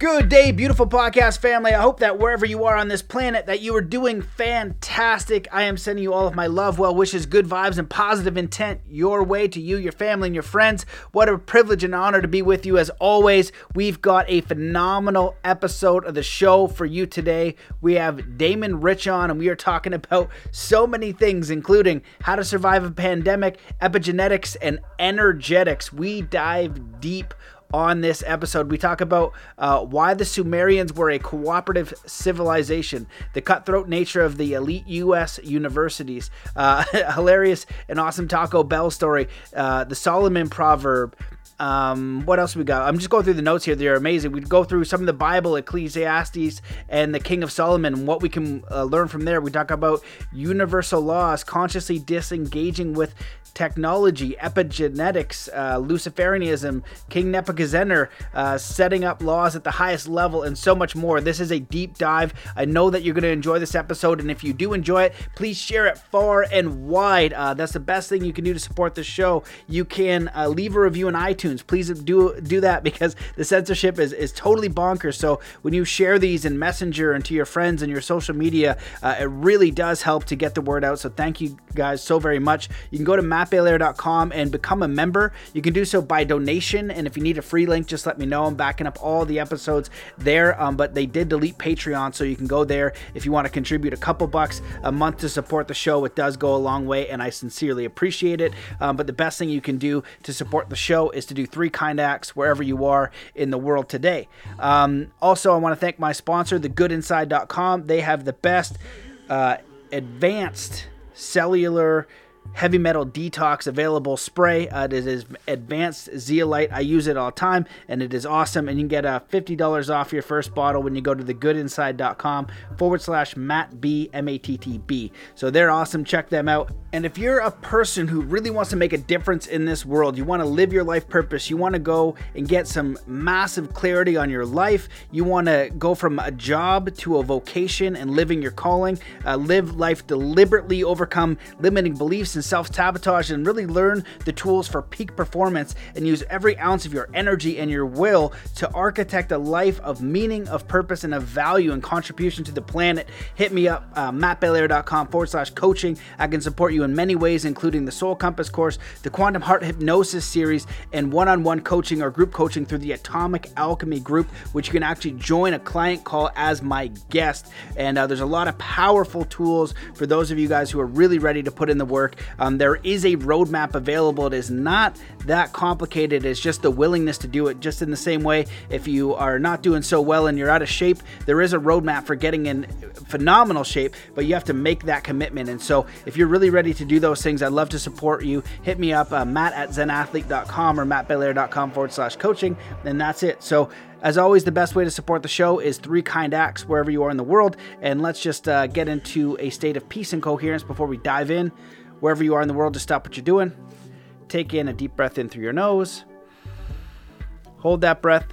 Good day, beautiful podcast family. I hope that wherever you are on this planet that you are doing fantastic. I am sending you all of my love, well wishes, good vibes and positive intent your way to you, your family and your friends. What a privilege and honor to be with you as always. We've got a phenomenal episode of the show for you today. We have Damon Rich on and we are talking about so many things including how to survive a pandemic, epigenetics and energetics. We dive deep on this episode. We talk about uh, why the Sumerians were a cooperative civilization, the cutthroat nature of the elite U.S. universities, uh, hilarious and awesome Taco Bell story, uh, the Solomon proverb, um, what else we got? I'm just going through the notes here. They're amazing. We go through some of the Bible, Ecclesiastes, and the King of Solomon, and what we can uh, learn from there. We talk about universal laws, consciously disengaging with technology, epigenetics, uh, Luciferianism, King Nebuchadnezzar, uh, setting up laws at the highest level, and so much more. This is a deep dive. I know that you're going to enjoy this episode, and if you do enjoy it, please share it far and wide. Uh, that's the best thing you can do to support the show. You can uh, leave a review on iTunes. Please do do that because the censorship is, is totally bonkers. So when you share these in Messenger and to your friends and your social media, uh, it really does help to get the word out. So thank you guys so very much. You can go to mattbelair.com and become a member. You can do so by donation. And if you need a free link, just let me know. I'm backing up all the episodes there. Um, but they did delete Patreon, so you can go there if you want to contribute a couple bucks a month to support the show. It does go a long way, and I sincerely appreciate it. Um, but the best thing you can do to support the show is to do three kind acts wherever you are in the world today. Um, also, I want to thank my sponsor, thegoodinside.com. They have the best uh, advanced cellular heavy metal detox available spray. Uh, it is advanced zeolite. I use it all the time and it is awesome. And you can get uh, $50 off your first bottle when you go to thegoodinside.com forward slash Matt B M A T T B. So they're awesome. Check them out. And if you're a person who really wants to make a difference in this world, you want to live your life purpose, you want to go and get some massive clarity on your life, you want to go from a job to a vocation and living your calling, uh, live life deliberately, overcome limiting beliefs and self sabotage, and really learn the tools for peak performance and use every ounce of your energy and your will to architect a life of meaning, of purpose, and of value and contribution to the planet, hit me up, uh, mattbelair.com forward slash coaching. I can support you you in many ways, including the Soul Compass course, the Quantum Heart Hypnosis series, and one on one coaching or group coaching through the Atomic Alchemy group, which you can actually join a client call as my guest. And uh, there's a lot of powerful tools for those of you guys who are really ready to put in the work. Um, there is a roadmap available. It is not that complicated, it's just the willingness to do it. Just in the same way, if you are not doing so well and you're out of shape, there is a roadmap for getting in phenomenal shape, but you have to make that commitment. And so if you're really ready, to do those things, I'd love to support you. Hit me up, uh, matt at zenathlete.com or mattbelair.com forward slash coaching, and that's it. So, as always, the best way to support the show is three kind acts wherever you are in the world. And let's just uh, get into a state of peace and coherence before we dive in. Wherever you are in the world, just stop what you're doing. Take in a deep breath in through your nose. Hold that breath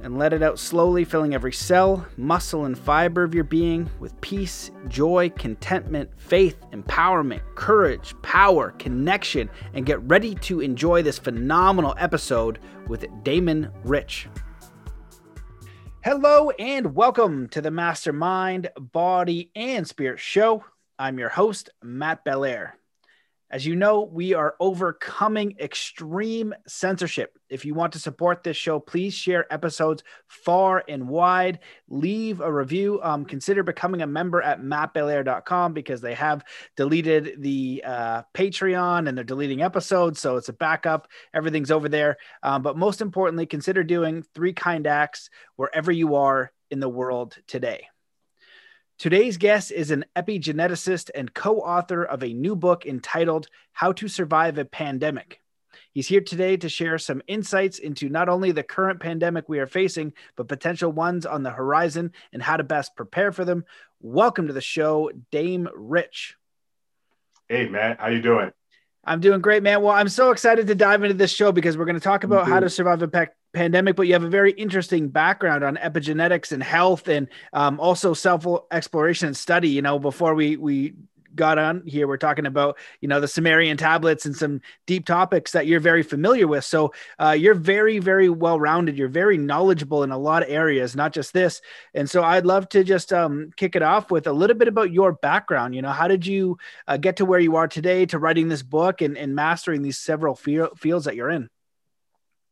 and let it out slowly, filling every cell, muscle, and fiber of your being with peace, joy, contentment, faith, empowerment, courage, power, connection, and get ready to enjoy this phenomenal episode with Damon Rich. Hello, and welcome to the Mastermind, Body, and Spirit Show. I'm your host, Matt Belair. As you know, we are overcoming extreme censorship. If you want to support this show, please share episodes far and wide. Leave a review. Um, consider becoming a member at mattbelair.com because they have deleted the uh, Patreon and they're deleting episodes. So it's a backup. Everything's over there. Um, but most importantly, consider doing three kind acts wherever you are in the world today. Today's guest is an epigeneticist and co author of a new book entitled How to Survive a Pandemic. He's here today to share some insights into not only the current pandemic we are facing, but potential ones on the horizon and how to best prepare for them. Welcome to the show, Dame Rich. Hey, Matt. How you doing? I'm doing great, man. Well, I'm so excited to dive into this show because we're going to talk about mm-hmm. how to survive a pe- pandemic, but you have a very interesting background on epigenetics and health and um, also self exploration and study. You know, before we, we got on here, we're talking about, you know, the Sumerian tablets and some deep topics that you're very familiar with. So uh, you're very, very well rounded. You're very knowledgeable in a lot of areas, not just this. And so I'd love to just um, kick it off with a little bit about your background. You know, how did you uh, get to where you are today to writing this book and, and mastering these several fields that you're in?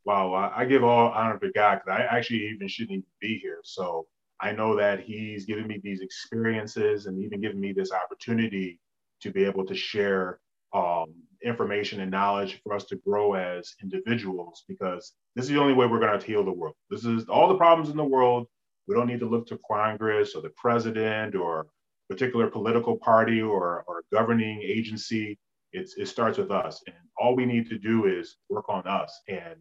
Wow, I give all honor to God because I actually even shouldn't even be here. So I know that He's given me these experiences and even given me this opportunity to be able to share um, information and knowledge for us to grow as individuals because this is the only way we're going to heal the world. This is all the problems in the world. We don't need to look to Congress or the president or particular political party or, or governing agency. It's, it starts with us. And all we need to do is work on us. And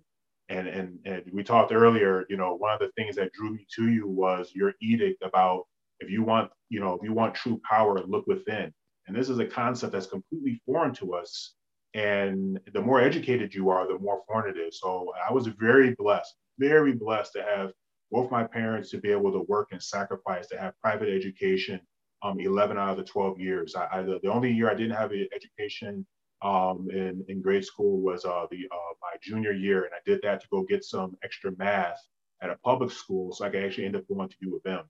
and and and we talked earlier you know one of the things that drew me to you was your edict about if you want you know if you want true power look within. And this is a concept that's completely foreign to us. And the more educated you are the more foreign it is. So i was very blessed very blessed to have both my parents to be able to work and sacrifice to have private education um, 11 out of the 12 years. I, I the only year i didn't have an education um, in, in grade school was uh, the uh, my junior year, and I did that to go get some extra math at a public school, so I could actually end up going to U of M.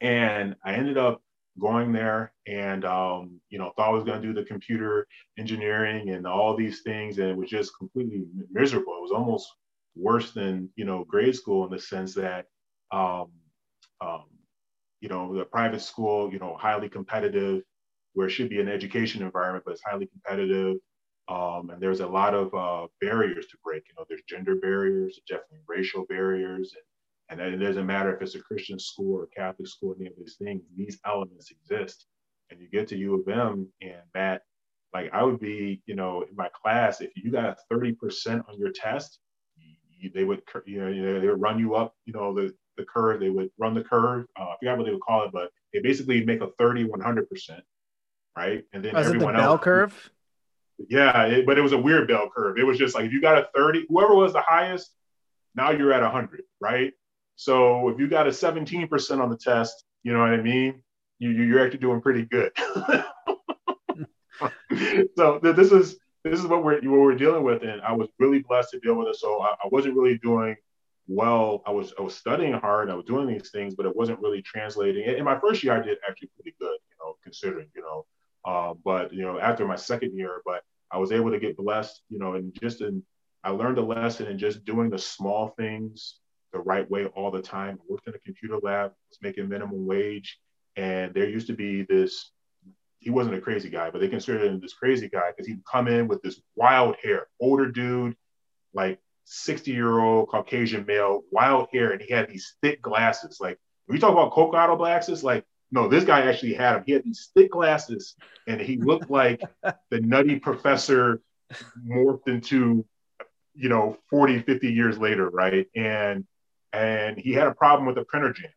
And I ended up going there, and um, you know, thought I was going to do the computer engineering and all these things, and it was just completely miserable. It was almost worse than you know grade school in the sense that um, um, you know the private school, you know, highly competitive where it should be an education environment, but it's highly competitive. Um, and there's a lot of uh, barriers to break. You know, there's gender barriers, definitely racial barriers, and, and it doesn't matter if it's a Christian school or Catholic school, any of these things. These elements exist. And you get to U of M, and Matt, like I would be, you know, in my class, if you got a 30% on your test, you, they would, you know, they would run you up, you know, the the curve. They would run the curve. Uh, I forgot what they would call it, but they basically make a 30, 100% right? And then oh, Was everyone it the bell else, curve? Yeah, it, but it was a weird bell curve. It was just like if you got a 30, whoever was the highest, now you're at 100, right? So if you got a 17% on the test, you know what I mean? You, you're actually doing pretty good. so this is this is what we're what we're dealing with, and I was really blessed to deal with it. So I, I wasn't really doing well. I was I was studying hard. I was doing these things, but it wasn't really translating. In my first year, I did actually pretty good, you know, considering, you know, uh, but you know, after my second year, but I was able to get blessed, you know, and just in I learned a lesson in just doing the small things the right way all the time. I worked in a computer lab, was making minimum wage, and there used to be this. He wasn't a crazy guy, but they considered him this crazy guy because he'd come in with this wild hair, older dude, like 60 year old Caucasian male, wild hair, and he had these thick glasses. Like, when we talk about Coke bottle glasses, like no, this guy actually had him. He had these thick glasses, and he looked like the nutty professor morphed into, you know, 40, 50 years later, right? And and he had a problem with the printer jam.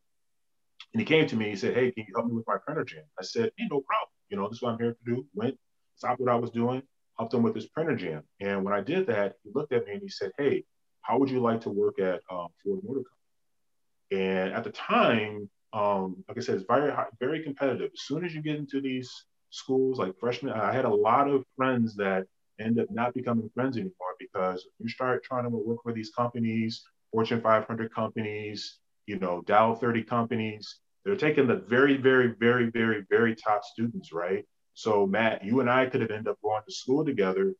And he came to me, he said, Hey, can you help me with my printer jam? I said, Hey, no problem. You know, this is what I'm here to do. Went, stopped what I was doing, helped him with his printer jam. And when I did that, he looked at me and he said, Hey, how would you like to work at um, Ford Motor Company? And at the time, um, like I said, it's very very competitive. As soon as you get into these schools, like freshmen, I had a lot of friends that end up not becoming friends anymore because you start trying to work with these companies, Fortune 500 companies, you know, Dow 30 companies. They're taking the very, very, very, very, very top students, right? So Matt, you and I could have ended up going to school together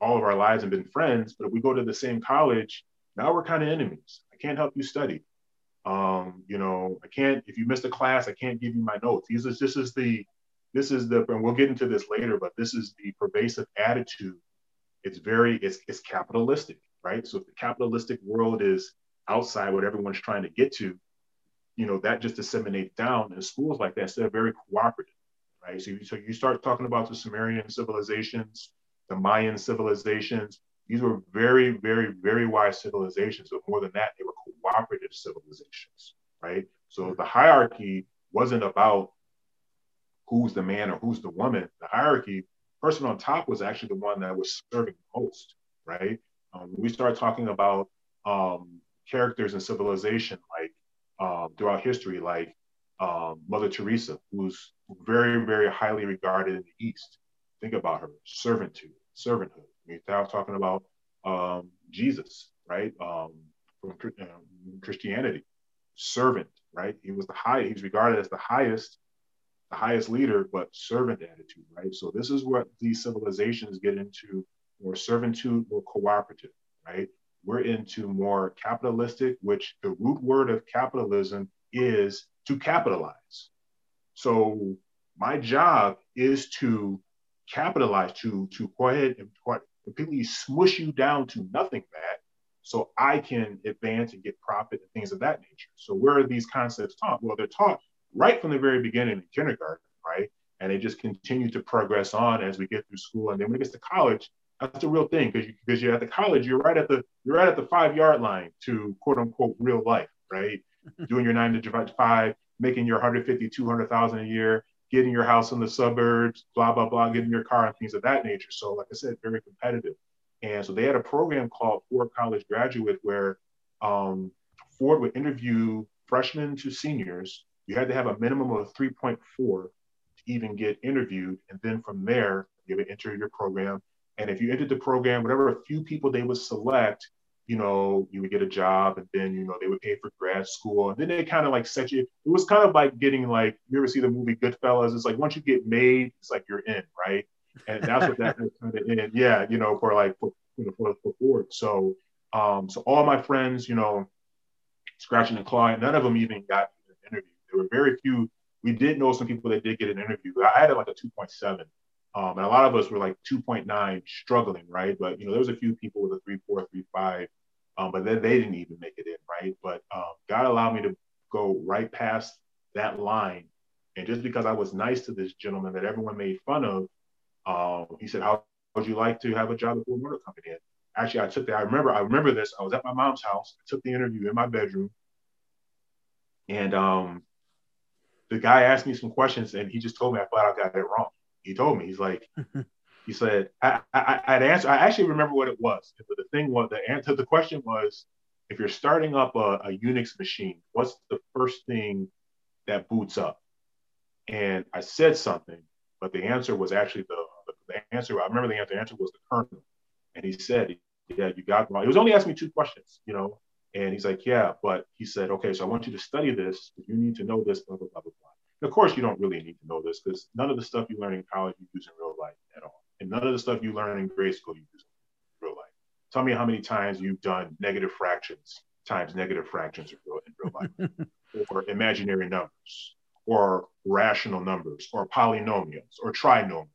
all of our lives and been friends, but if we go to the same college, now we're kind of enemies. I can't help you study. Um, you know, I can't, if you missed a class, I can't give you my notes. This is, this is the, this is the, and we'll get into this later, but this is the pervasive attitude. It's very, it's, it's capitalistic, right? So if the capitalistic world is outside what everyone's trying to get to, you know, that just disseminates down in schools like that. So they're very cooperative, right? So you, so you start talking about the Sumerian civilizations, the Mayan civilizations, these were very, very, very wise civilizations. But more than that, they were cooperative civilizations, right? So the hierarchy wasn't about who's the man or who's the woman. The hierarchy, person on top was actually the one that was serving most, right? Um, we start talking about um, characters in civilization, like um, throughout history, like um, Mother Teresa, who's very, very highly regarded in the East. Think about her servanthood, servanthood. We're talking about um, Jesus, right? From um, Christianity, servant, right? He was the high. He's regarded as the highest, the highest leader, but servant attitude, right? So this is what these civilizations get into: more servitude, more cooperative, right? We're into more capitalistic, which the root word of capitalism is to capitalize. So my job is to capitalize, to to go ahead and completely smush you down to nothing, Matt, so I can advance and get profit and things of that nature. So where are these concepts taught? Well, they're taught right from the very beginning in kindergarten, right? And they just continue to progress on as we get through school. And then when it gets to college, that's the real thing because you, because you're at the college, you're right at the you're right at the five yard line to quote unquote real life, right? Doing your nine to five, making your 150, 200,000 a year, getting your house in the suburbs, blah blah blah, getting your car and things of that nature. So like I said, very competitive. And so they had a program called Ford College Graduate where um, Ford would interview freshmen to seniors. You had to have a minimum of 3.4 to even get interviewed. And then from there, you would enter your program. And if you entered the program, whatever a few people they would select, you know, you would get a job and then, you know, they would pay for grad school. And then they kind of like set you, it was kind of like getting like, you ever see the movie Goodfellas? It's like once you get made, it's like you're in, right? And that's what that kind of in. Yeah, you know, for like for you know, for, for. So um, so all my friends, you know, scratching and clawing, none of them even got an interview. There were very few. We did know some people that did get an interview. I had like a 2.7. Um, and a lot of us were like 2.9 struggling, right? But you know, there was a few people with a 3.4, 3.5, um, but then they didn't even make it in, right? But um, God allowed me to go right past that line. And just because I was nice to this gentleman that everyone made fun of, um, he said, "How would you like to have a job at Ford Motor Company?" And actually, I took that. I remember. I remember this. I was at my mom's house. I took the interview in my bedroom, and um, the guy asked me some questions, and he just told me I flat out got it wrong. He told me he's like, he said I, I I'd answer. I actually remember what it was. But the thing was the answer. The question was, if you're starting up a, a Unix machine, what's the first thing that boots up? And I said something, but the answer was actually the the answer, I remember the answer, the answer was the kernel. And he said, Yeah, you got wrong. He was only asking me two questions, you know. And he's like, Yeah, but he said, Okay, so I want you to study this. You need to know this, blah, blah, blah, blah, blah. Of course, you don't really need to know this because none of the stuff you learn in college you use in real life at all. And none of the stuff you learn in grade school you use in real life. Tell me how many times you've done negative fractions times negative fractions in real, in real life, or imaginary numbers, or rational numbers, or polynomials, or trinomials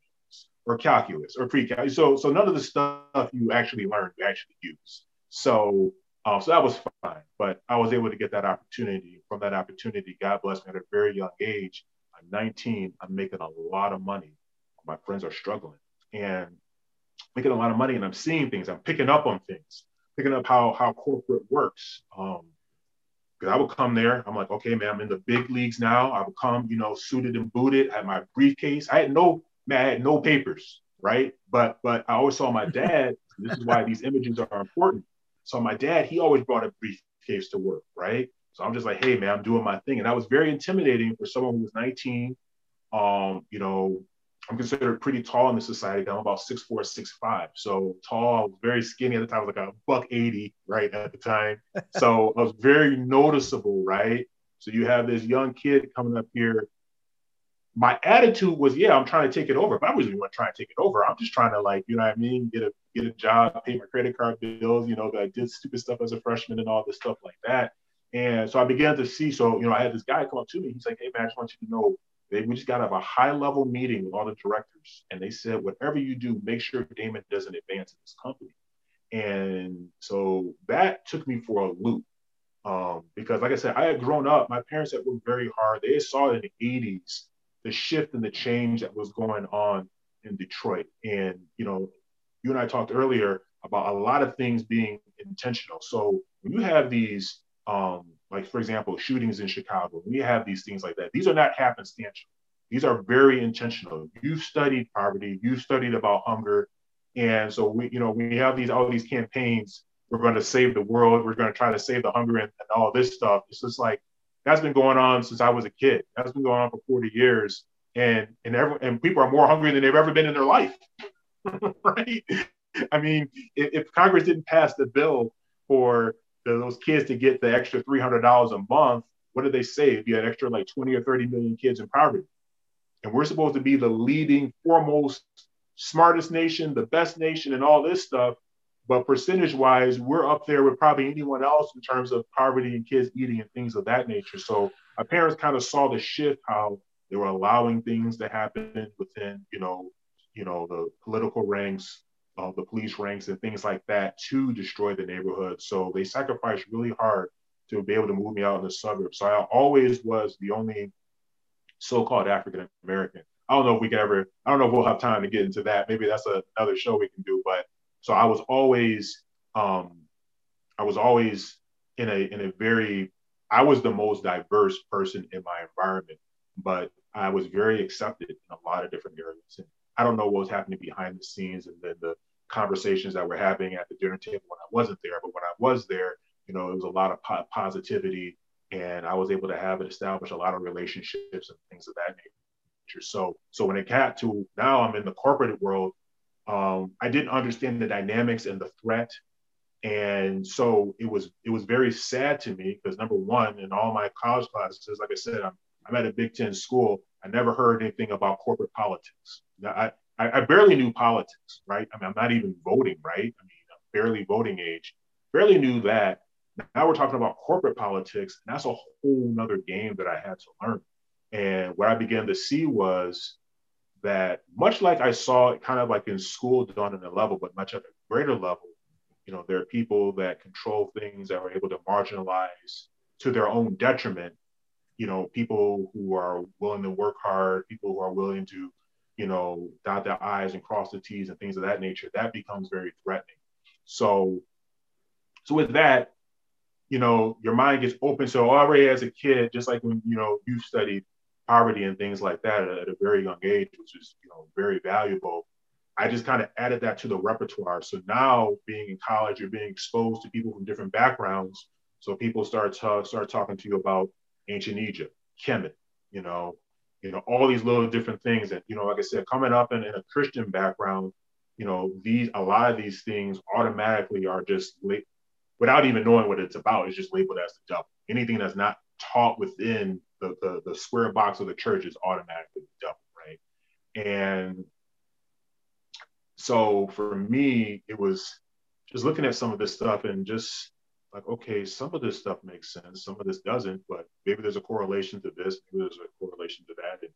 or calculus or pre-calculus. So, so none of the stuff you actually learn, you actually use. So, uh, so that was fine. But I was able to get that opportunity. From that opportunity, God blessed me at a very young age. I'm 19. I'm making a lot of money. My friends are struggling and making a lot of money, and I'm seeing things. I'm picking up on things, picking up how how corporate works. Um, because I would come there. I'm like, okay, man, I'm in the big leagues now. I would come, you know, suited and booted. I had my briefcase. I had no man, I had no papers, right? But but I always saw my dad. this is why these images are important. So my dad, he always brought a briefcase to work, right? So I'm just like, hey man, I'm doing my thing, and that was very intimidating for someone who was 19. Um, you know, I'm considered pretty tall in the society. I'm about six four, six five. So tall, very skinny at the time. I was like a buck 80, right, at the time. So I was very noticeable, right? So you have this young kid coming up here my attitude was, yeah, I'm trying to take it over, but I wasn't even trying to take it over. I'm just trying to like, you know what I mean, get a get a job, pay my credit card bills, you know, I did stupid stuff as a freshman and all this stuff like that. And so I began to see, so you know, I had this guy come up to me. He's like, hey man, I just want you to know that we just got to have a high level meeting with all the directors. And they said, whatever you do, make sure Damon doesn't advance in this company. And so that took me for a loop. Um, because like I said, I had grown up, my parents had worked very hard. They saw it in the 80s the shift and the change that was going on in Detroit. And, you know, you and I talked earlier about a lot of things being intentional. So when you have these, um, like for example, shootings in Chicago, you have these things like that, these are not happenstance. These are very intentional. You've studied poverty, you've studied about hunger. And so we, you know, we have these all these campaigns. We're going to save the world. We're going to try to save the hunger and, and all this stuff. It's just like that's been going on since I was a kid. That's been going on for 40 years. And and every, and people are more hungry than they've ever been in their life. right? I mean, if, if, Congress didn't pass the bill for the, those kids to get the extra $300 a month, what did they say? Be an extra like 20 or 30 million kids in poverty. And we're supposed to be the leading, foremost, smartest nation, the best nation, and all this stuff. But percentage wise, we're up there with probably anyone else in terms of poverty and kids eating and things of that nature. So my parents kind of saw the shift, how they were allowing things to happen within, you know, you know, the political ranks, uh, the police ranks, and things like that to destroy the neighborhood. So they sacrificed really hard to be able to move me out in the suburbs. So I always was the only so-called African American. I don't know if we can ever. I don't know if we'll have time to get into that. Maybe that's a, another show we can do. But so I was always, um, I was always in a in a very. I was the most diverse person in my environment, but I was very accepted in a lot of different areas. And I don't know what was happening behind the scenes and then the conversations that we're having at the dinner table when I wasn't there. But when I was there, you know, it was a lot of po- positivity, and I was able to have it establish a lot of relationships and things of that nature. So, so when it got to now, I'm in the corporate world. Um, I didn't understand the dynamics and the threat, and so it was it was very sad to me because number one, in all my college classes, like I said, I'm I'm at a Big Ten school. I never heard anything about corporate politics. I, I, I barely knew politics, right? I mean, I'm not even voting, right? I mean, I'm barely voting age. Barely knew that. Now we're talking about corporate politics, and that's a whole nother game that I had to learn. And what I began to see was that much like I saw it kind of like in school done in a level, but much at a greater level, you know, there are people that control things that are able to marginalize to their own detriment, you know, people who are willing to work hard, people who are willing to, you know, dot their I's and cross the T's and things of that nature, that becomes very threatening. So, so with that, you know, your mind gets open. So already as a kid, just like when, you know, you studied poverty and things like that at, at a very young age, which is, you know, very valuable. I just kind of added that to the repertoire. So now being in college, you're being exposed to people from different backgrounds. So people start to, start talking to you about ancient Egypt, Kemet, you know, you know, all these little different things that, you know, like I said, coming up in, in a Christian background, you know, these a lot of these things automatically are just without even knowing what it's about, it's just labeled as the devil. Anything that's not taught within the, the, the square box of the church is automatically devil, right? And so for me, it was just looking at some of this stuff and just like, okay, some of this stuff makes sense, some of this doesn't, but maybe there's a correlation to this, maybe there's a correlation to that. And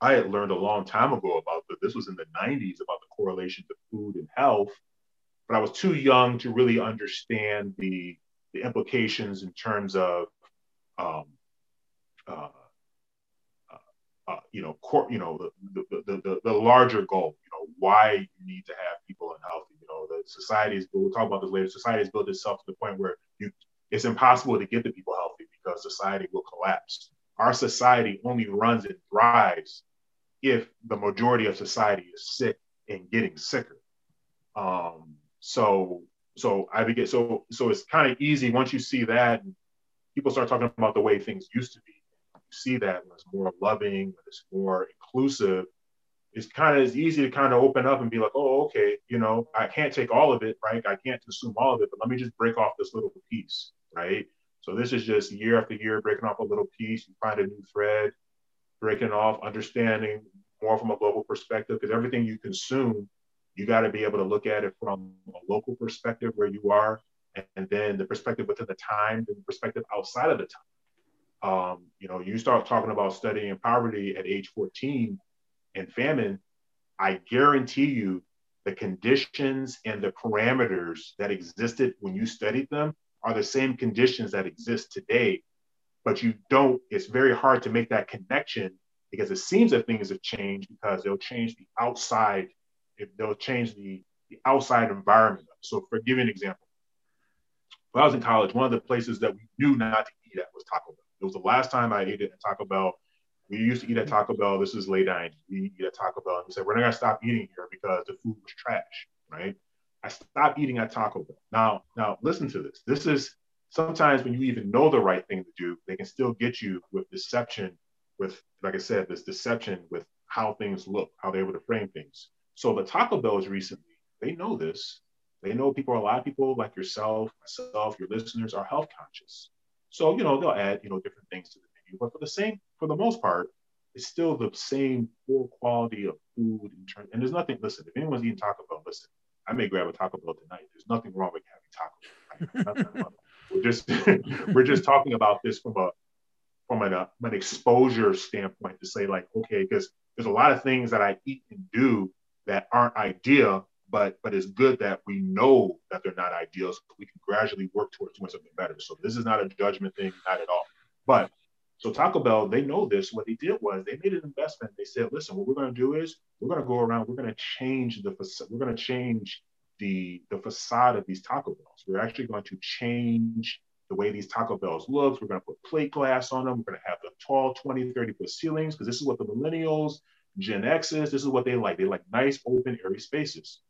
I had learned a long time ago about that. This was in the 90s about the correlation to food and health but I was too young to really understand the, the implications in terms of, um, uh, uh, uh, you know, cor- you know, the, the, the, the, larger goal, you know, why you need to have people unhealthy. You know, the society is, we'll talk about this later, society has built itself to the point where you, it's impossible to get the people healthy because society will collapse. Our society only runs and thrives if the majority of society is sick and getting sicker. Um, so so I begin so so it's kind of easy once you see that people start talking about the way things used to be. See that when it's more loving, when it's more inclusive, it's kind of it's easy to kind of open up and be like, oh, okay, you know, I can't take all of it, right? I can't consume all of it, but let me just break off this little piece, right? So this is just year after year breaking off a little piece. You find a new thread, breaking off, understanding more from a global perspective, because everything you consume you got to be able to look at it from a local perspective where you are, and then the perspective within the time, the perspective outside of the time. Um, you know, you start talking about studying poverty at age 14 and famine, I guarantee you the conditions and the parameters that existed when you studied them are the same conditions that exist today. But you don't, it's very hard to make that connection because it seems that things have changed because they'll change the outside they'll change the, the outside environment. So for giving an example, when I was in college, one of the places that we knew not to eat at was Taco Bell. It was the last time I ate at Taco Bell. We used to eat at Taco Bell. This is late 90s. We eat at Taco Bell. And we said, we're not going to stop eating here because the food was trash, right? I stopped eating at Taco Bell. Now, now listen to this. This is sometimes when you even know the right thing to do, they can still get you with deception, with, like I said, this deception with how things look, how they're able to frame things. So the Taco Bells recently, they know this. They know people, a lot of people like yourself, myself, your listeners are health conscious. So, you know, they'll add, you know, different things to the menu, but for the same, for the most part, it's still the same poor quality of food in and there's nothing, listen, if anyone's eating Taco Bell, listen, I may grab a Taco Bell tonight. There's nothing wrong with having Taco Bell. we're just, we're just talking about this from a, from an, uh, an exposure standpoint to say like, okay, because there's a lot of things that I eat and do that aren't ideal, but but it's good that we know that they're not ideal, so we can gradually work towards doing something better. So this is not a judgment thing, not at all. But so Taco Bell, they know this. What they did was they made an investment. They said, listen, what we're going to do is we're going to go around. We're going to change the we're going to change the the facade of these Taco Bells. We're actually going to change the way these Taco Bells look. We're going to put plate glass on them. We're going to have the tall 20, 30 foot ceilings because this is what the millennials, Gen X's, this is what they like. They like nice, open, airy spaces.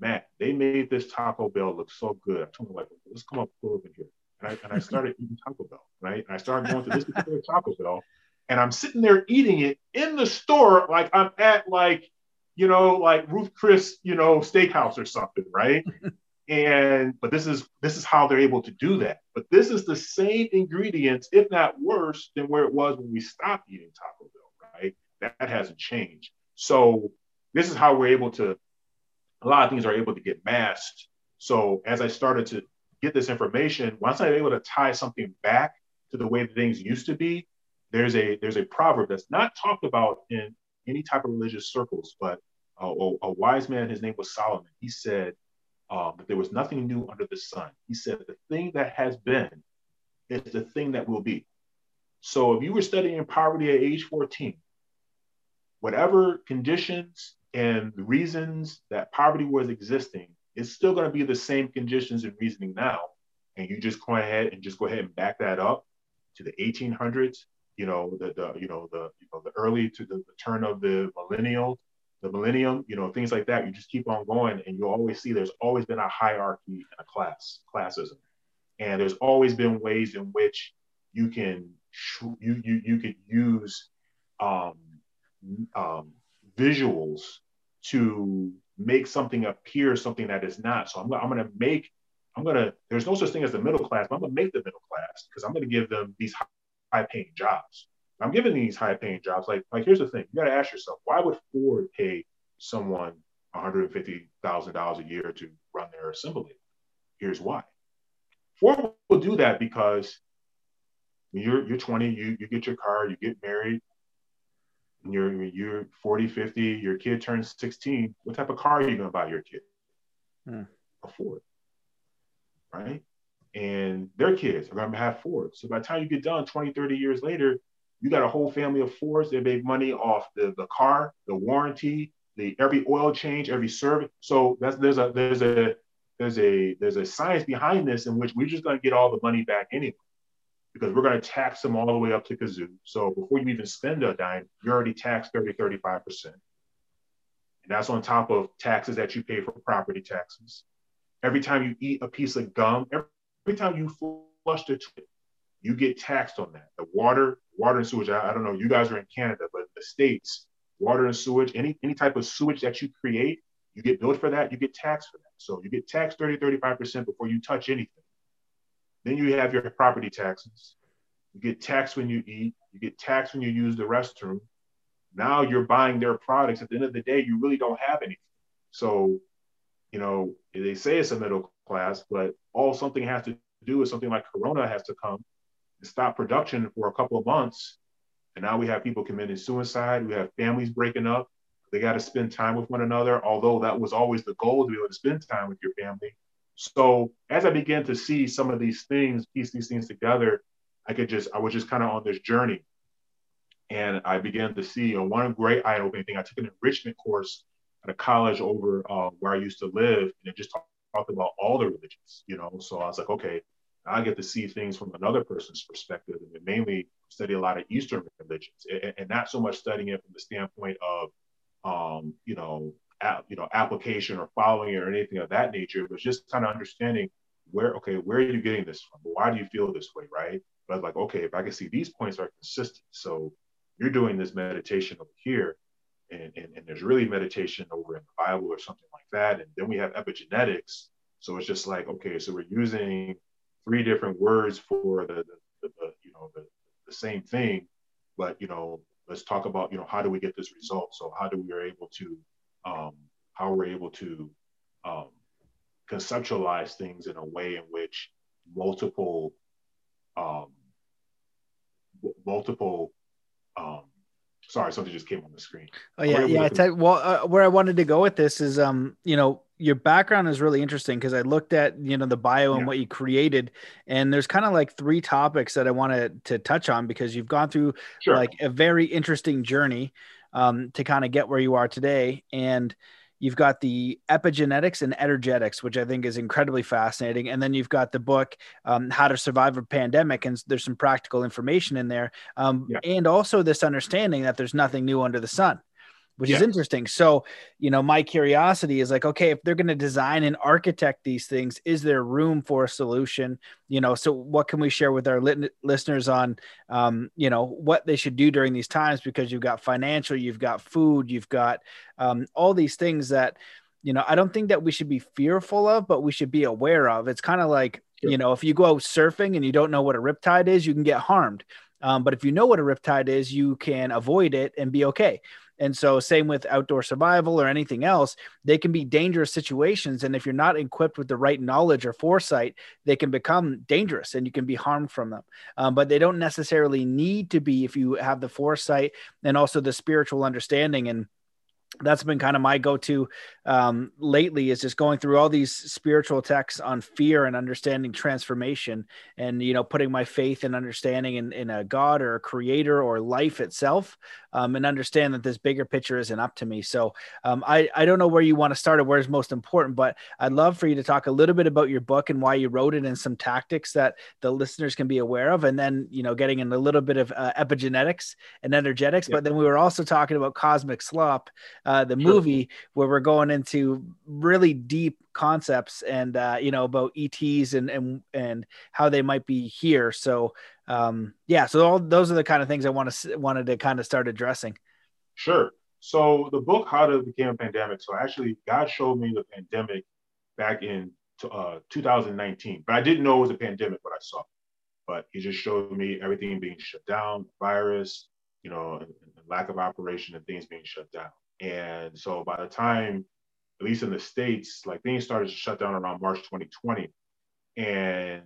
Man, they made this Taco Bell look so good. I told them like, let's come up, pull up in here. And I, and I started eating Taco Bell, right? And I started going to this particular Taco Bell, and I'm sitting there eating it in the store like I'm at like, you know, like Ruth Chris, you know, steakhouse or something, right? and but this is this is how they're able to do that. But this is the same ingredients, if not worse, than where it was when we stopped eating Taco Bell, right? That, that hasn't changed. So this is how we're able to a lot of things are able to get masked. So as I started to get this information, once I'm able to tie something back to the way things used to be, there's a there's a proverb that's not talked about in any type of religious circles, but a, a wise man, his name was Solomon. He said um, that there was nothing new under the sun. He said the thing that has been is the thing that will be. So if you were studying poverty at age 14, whatever conditions and the reasons that poverty was existing, it's still going to be the same conditions and reasoning now. And you just go ahead and just go ahead and back that up to the 1800s, you know, the, the you know the you know the early to the, the turn of the millennial, the millennium, you know, things like that. You just keep on going, and you'll always see there's always been a hierarchy and a class classism, and there's always been ways in which you can you you you could use um, um, visuals to make something appear something that is not. So I'm, I'm going to make, I'm going to, there's no such thing as the middle class, but I'm going to make the middle class because I'm going to give them these high paying jobs. I'm giving these high paying jobs. Like, like here's the thing you got to ask yourself, why would Ford pay someone $150,000 a year to run their assembly? Here's why. Ford will do that because you're, you're 20, you, you get your car, you get married, you're you're 40, 50, your kid turns 16, what type of car are you going to buy your kid? Hmm. A Ford, right? And their kids are going to have Fords. So by the time you get done 20, 30 years later, you got a whole family of Fords that make money off the, the car, the warranty, the every oil change, every service. So that's there's a there's a there's a there's a science behind this in which we're just going to get all the money back anyway because we're going to tax them all the way up to kazoo. So before you even spend a dime, you're already taxed 30, 35%. And that's on top of taxes that you pay for property taxes. Every time you eat a piece of gum, every, time you flush the toilet, you get taxed on that. The water, water and sewage, I, I don't know, you guys are in Canada, but the States, water and sewage, any, any type of sewage that you create, you get billed for that, you get taxed for that. So you get taxed 30, 35% before you touch anything. Then you have your property taxes. You get taxed when you eat. You get taxed when you use the restroom. Now you're buying their products. At the end of the day, you really don't have anything. So, you know, they say it's a middle class, but all something has to do is something like Corona has to come and stop production for a couple of months. And now we have people committing suicide. We have families breaking up. They got to spend time with one another, although that was always the goal to be able to spend time with your family. So as I began to see some of these things, piece these things together, I could just, I was just kind of on this journey. And I began to see know, one great eye opening thing. I took an enrichment course at a college over uh, where I used to live, and it just talked, talked about all the religions, you know. So I was like, okay, I get to see things from another person's perspective, and mainly study a lot of Eastern religions, and, and not so much studying it from the standpoint of, um, you know, you know application or following it or anything of that nature, but just kind of understanding where okay, where are you getting this from? Why do you feel this way, right? But was like, okay, if I can see these points are consistent, so you're doing this meditation over here, and, and, and there's really meditation over in the Bible or something like that, and then we have epigenetics. So it's just like, okay, so we're using three different words for the, the, the, the you know the, the same thing, but you know let's talk about you know how do we get this result so how do we are able to um, how we're able to um, conceptualize things in a way in which multiple um, multiple um, sorry something just came on the screen oh yeah yeah tell, well uh, where i wanted to go with this is um you know your background is really interesting because I looked at you know the bio and yeah. what you created, and there's kind of like three topics that I wanted to touch on because you've gone through sure. like a very interesting journey um, to kind of get where you are today, and you've got the epigenetics and energetics, which I think is incredibly fascinating, and then you've got the book um, How to Survive a Pandemic, and there's some practical information in there, um, yeah. and also this understanding that there's nothing new under the sun which yeah. is interesting. So, you know, my curiosity is like, okay, if they're going to design and architect these things, is there room for a solution? You know, so what can we share with our lit- listeners on, um, you know, what they should do during these times? Because you've got financial, you've got food, you've got um, all these things that, you know, I don't think that we should be fearful of, but we should be aware of. It's kind of like, sure. you know, if you go out surfing and you don't know what a riptide is, you can get harmed. Um, but if you know what a riptide is, you can avoid it and be okay. And so, same with outdoor survival or anything else, they can be dangerous situations. And if you're not equipped with the right knowledge or foresight, they can become dangerous and you can be harmed from them. Um, but they don't necessarily need to be if you have the foresight and also the spiritual understanding. And that's been kind of my go-to um, lately is just going through all these spiritual texts on fear and understanding transformation and you know putting my faith and understanding in, in a god or a creator or life itself um, and understand that this bigger picture isn't up to me. So um, I, I don't know where you want to start or where's most important but i'd love for you to talk a little bit about your book and why you wrote it and some tactics that the listeners can be aware of and then you know getting in a little bit of uh, epigenetics and energetics. But then we were also talking about cosmic slop uh, the sure. movie where we're going into really deep concepts and uh, you know about ETs and and and how they might be here. So um, yeah, so all those are the kind of things I want to wanted to kind of start addressing. Sure. So the book How to Become a Pandemic. So actually, God showed me the pandemic back in uh, 2019, but I didn't know it was a pandemic. What I saw, but He just showed me everything being shut down, virus, you know, lack of operation and things being shut down. And so by the time, at least in the States, like things started to shut down around March 2020. And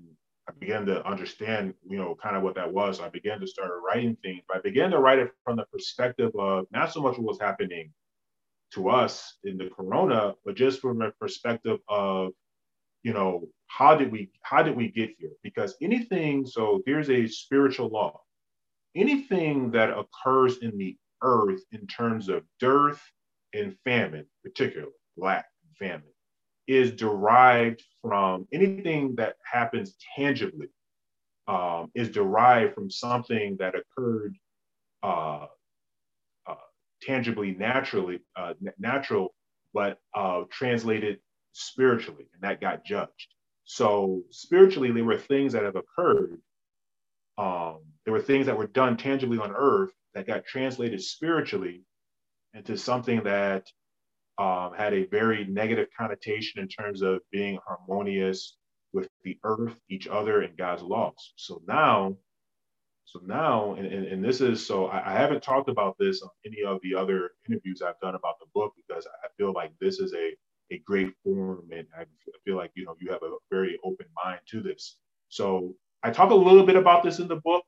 I began to understand, you know, kind of what that was. I began to start writing things. I began to write it from the perspective of not so much what was happening to us in the corona, but just from a perspective of, you know, how did we how did we get here? Because anything, so there's a spiritual law. Anything that occurs in the earth in terms of dearth and famine, particularly lack and famine, is derived from anything that happens tangibly, um, is derived from something that occurred uh, uh, tangibly, naturally, uh, natural, but uh, translated spiritually, and that got judged. So spiritually, there were things that have occurred. Um, there were things that were done tangibly on earth that got translated spiritually into something that um, had a very negative connotation in terms of being harmonious with the earth, each other, and God's laws. So now, so now, and, and, and this is so I, I, haven't talked about this on any of the other interviews I've done about the book because I feel like this is a a great forum and I feel like you know you have a very open mind to this. So I talk a little bit about this in the book,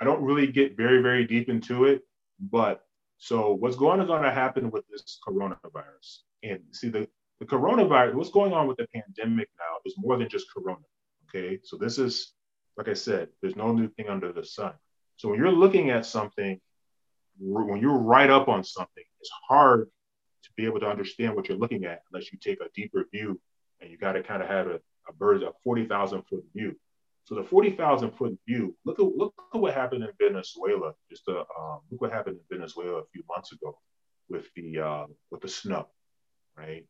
I don't really get very, very deep into it, but so what's going on to happen with this coronavirus? And see the, the coronavirus, what's going on with the pandemic now is more than just corona. Okay. So this is, like I said, there's no new thing under the sun. So when you're looking at something, when you're right up on something, it's hard to be able to understand what you're looking at unless you take a deeper view and you got to kind of have a, a bird, a 40,000 foot view. So the 40,000 foot view, look at, look at what happened in Venezuela. Just a, um, look what happened in Venezuela a few months ago with the, uh, with the snow, right?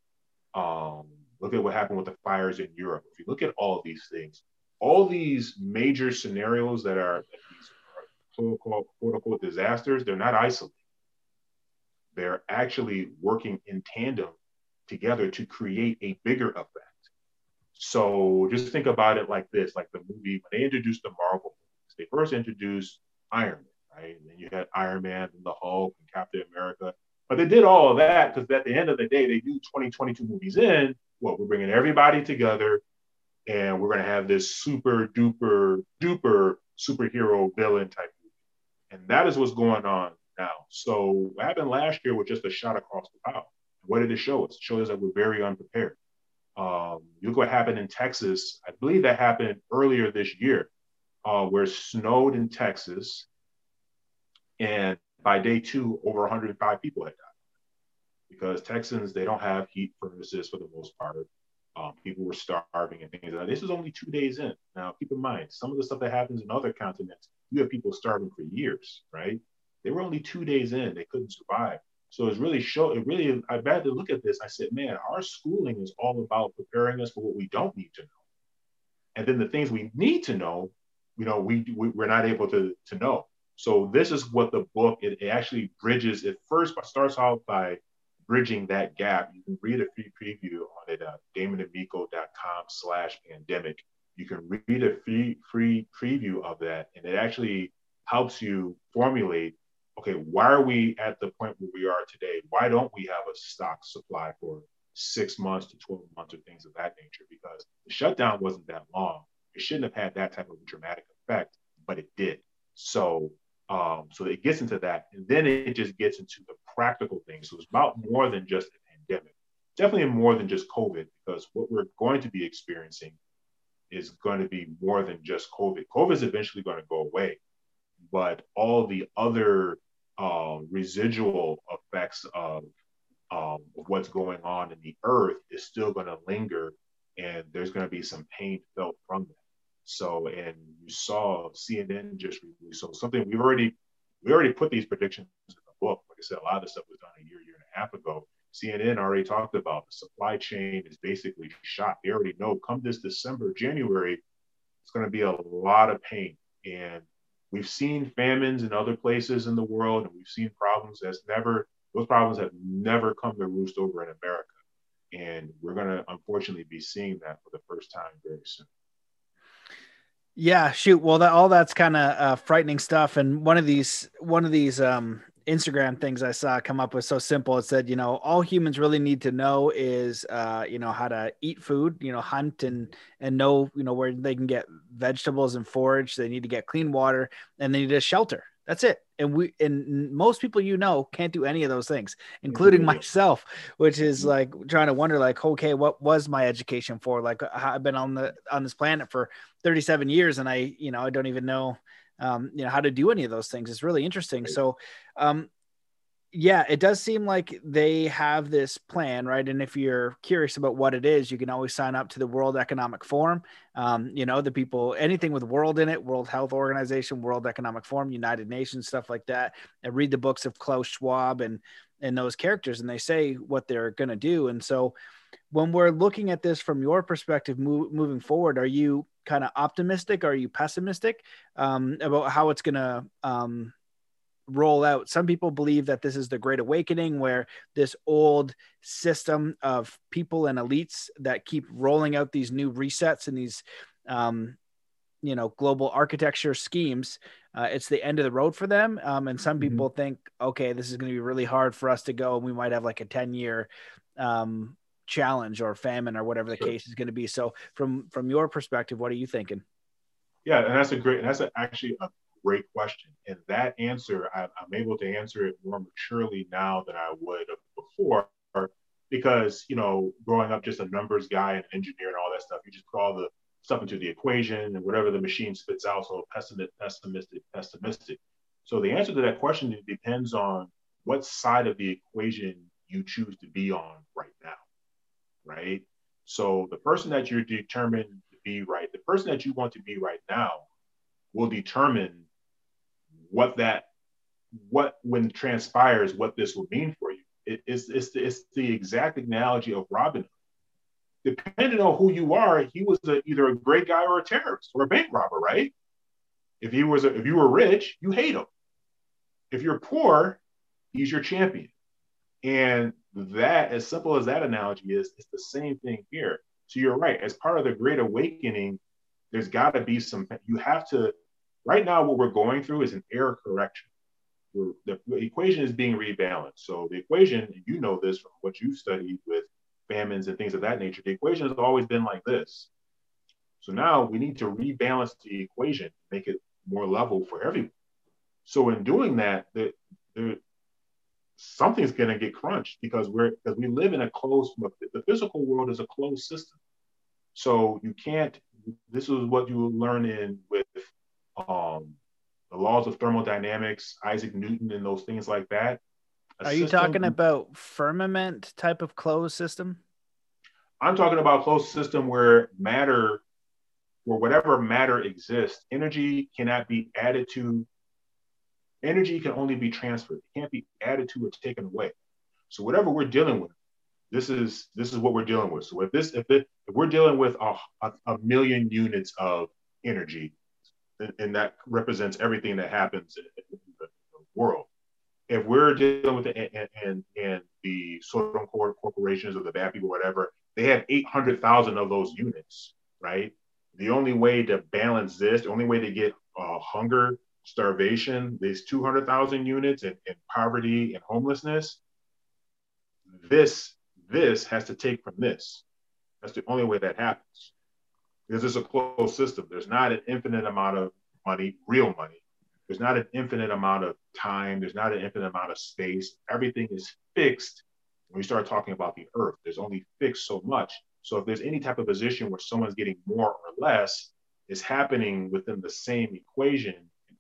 Um, Look at what happened with the fires in Europe. If you look at all these things, all these major scenarios that are quote unquote, quote unquote disasters, they're not isolated. They're actually working in tandem together to create a bigger effect. So just think about it like this, like the movie, when they introduced the Marvel movies, they first introduced Iron Man, right? And then you had Iron Man and the Hulk and Captain America. But they did all of that because at the end of the day, they do 2022 movies in, what, we're bringing everybody together and we're going to have this super duper duper superhero villain type movie. And that is what's going on now. So what happened last year was just a shot across the bow. What did it show us? It showed us that we're very unprepared. Um, look what happened in Texas. I believe that happened earlier this year, uh, where it snowed in Texas, and by day two, over 105 people had died because Texans they don't have heat furnaces for the most part. Um, people were starving and things like that. This is only two days in. Now, keep in mind, some of the stuff that happens in other continents, you have people starving for years, right? They were only two days in; they couldn't survive. So it's really show it really I had to look at this. I said, man, our schooling is all about preparing us for what we don't need to know. And then the things we need to know, you know, we, we we're not able to to know. So this is what the book it, it actually bridges. It first starts out by bridging that gap. You can read a free preview on it, uh, damonamico.com slash pandemic. You can read a free free preview of that, and it actually helps you formulate okay, why are we at the point where we are today? Why don't we have a stock supply for six months to 12 months or things of that nature? Because the shutdown wasn't that long. It shouldn't have had that type of dramatic effect, but it did. So, um, so it gets into that, and then it just gets into the practical things. So it's about more than just a pandemic. Definitely more than just COVID, because what we're going to be experiencing is going to be more than just COVID. COVID is eventually going to go away, but all the other uh, residual effects of, um, what's going on in the earth is still going to linger and there's going to be some pain felt from that. So and you saw cnn just released so something we've already we already put these predictions in the book. Like i said a lot of this stuff was done a year year and a half ago. Cnn already talked about the supply chain is basically shot. They already know come this december january it's going to be a lot of pain. And We've seen famines in other places in the world, and we've seen problems that's never, those problems have never come to roost over in America. And we're going to unfortunately be seeing that for the first time very soon. Yeah, shoot. Well, that all that's kind of uh, frightening stuff. And one of these, one of these um, Instagram things I saw come up with so simple. It said, you know, all humans really need to know is, uh, you know, how to eat food, you know, hunt and and know, you know, where they can get vegetables and forage. They need to get clean water and they need a shelter. That's it. And we and most people you know can't do any of those things, including mm-hmm. myself, which is mm-hmm. like trying to wonder, like, okay, what was my education for? Like, I've been on the on this planet for 37 years, and I, you know, I don't even know um, you know how to do any of those things it's really interesting. So um, yeah it does seem like they have this plan right? And if you're curious about what it is you can always sign up to the world economic forum. Um, you know the people anything with world in it world health organization world economic forum united nations stuff like that and read the books of klaus schwab and and those characters and they say what they're going to do. And so when we're looking at this from your perspective move, moving forward are you kind of optimistic? Are you pessimistic um, about how it's going to um, roll out? Some people believe that this is the Great Awakening, where this old system of people and elites that keep rolling out these new resets and these, um, you know, global architecture schemes. Uh, it's the end of the road for them. Um, and some mm-hmm. people mm-hmm. think, okay, this is going to be really hard for us to go, and we might have like a ten year um, challenge or famine or whatever the sure. case is going to be. So from from your perspective, what are you thinking? Yeah, and that's a great, that's a, actually a great question. And that answer, I, I'm able to answer it more maturely now than I would before, because you know, growing up just a numbers guy and engineer and all that stuff, you just put all the stuff into the equation and whatever the machine spits out. So pessimistic, pessimistic, pessimistic. So the answer to that question depends on what side of the equation you choose to be on right now right? So the person that you're determined to be right, the person that you want to be right now will determine what that what when transpires what this will mean for you. It, it's, it's, the, it's the exact analogy of Robin Hood. depending on who you are, he was a, either a great guy or a terrorist or a bank robber, right? If he was, a, if you were rich, you hate him. If you're poor, he's your champion. And that, as simple as that analogy is, it's the same thing here. So you're right. As part of the Great Awakening, there's got to be some. You have to. Right now, what we're going through is an error correction. We're, the, equation is being rebalanced. So the equation, you know this from what you've studied with famines and things of that nature. The equation has always been like this. So now we need to rebalance the equation, make it more level for everyone. So in doing that, the, the something's going to get crunched because we're because we live in a closed the physical world is a closed system. So you can't this is what you learn in with um, the laws of thermodynamics isaac newton and those things like that. A are you system, talking about firmament type of closed system? I'm talking about closed system where matter where whatever matter exists energy cannot be added to Energy can only be transferred. It can't be added to or taken away. So whatever we're dealing with, this is this is what we're dealing with. So if this if, it, if we're dealing with a, a, a, million units of energy, and, and, that represents everything that happens in, in, the, world. If we're dealing with it and, and, and the Sodom corporations or the bad people, whatever, they have 800,000 of those units, right? The only way to balance this, the only way to get uh, hunger starvation, these 200,000 units and, poverty and homelessness, this, this has to take from this. That's the only way that happens. Because it's a closed system. There's not an infinite amount of money, real money. There's not an infinite amount of time. There's not an infinite amount of space. Everything is fixed. When we start talking about the earth, there's only fixed so much. So if there's any type of position where someone's getting more or less, it's happening within the same equation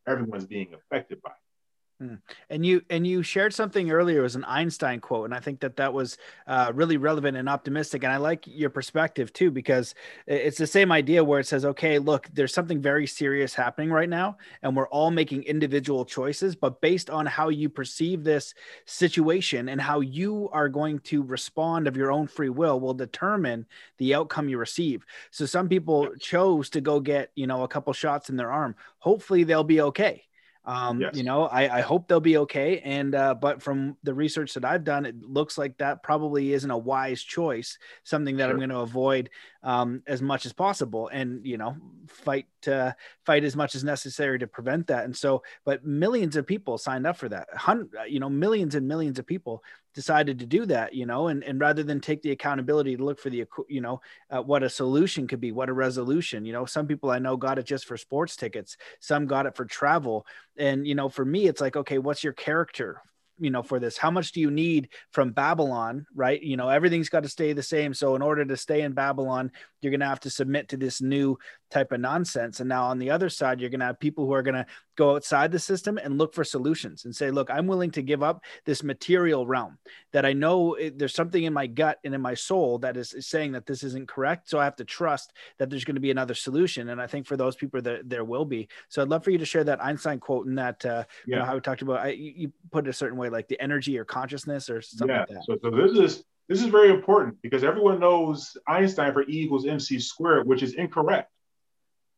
everyone's being affected by. Hmm. And you and you shared something earlier. It was an Einstein quote, and I think that that was uh, really relevant and optimistic. And I like your perspective too, because it's the same idea where it says, "Okay, look, there's something very serious happening right now, and we're all making individual choices, but based on how you perceive this situation and how you are going to respond of your own free will, will determine the outcome you receive." So some people chose to go get you know a couple shots in their arm. Hopefully, they'll be okay um, yes. You know, I, I, hope they'll be okay. And uh, but from the research that I've done, it looks like that probably isn't a wise choice. Something that sure. I'm going to avoid um, as much as possible, and you know, fight uh, fight as much as necessary to prevent that. And so, but millions of people signed up for that. Hundred, you know, millions and millions of people decided to do that you know and, and rather than take the accountability to look for the you know uh, what a solution could be what a resolution you know some people i know got it just for sports tickets some got it for travel. And you know for me it's like okay what's your character you know for this? How much do you need from babylon right? You know everything's got to stay the same. So in order to stay in babylon you're going to have to submit to this new type of nonsense. And now on the other side you're going to have people who are going to go outside the system and look for solutions and say look i'm willing to give up this material realm that i know it, there's something in my gut and in my soul that is, is, saying that this isn't correct. So i have to trust that there's going to be another solution. And i think for those people that there will be. So i'd love for you to share that einstein quote and that uh, yeah. you know how we talked about I, you put it a certain way like the energy or consciousness or something yeah. like that. So, so this is this is very important because everyone knows Einstein for E equals mc squared, which is incorrect.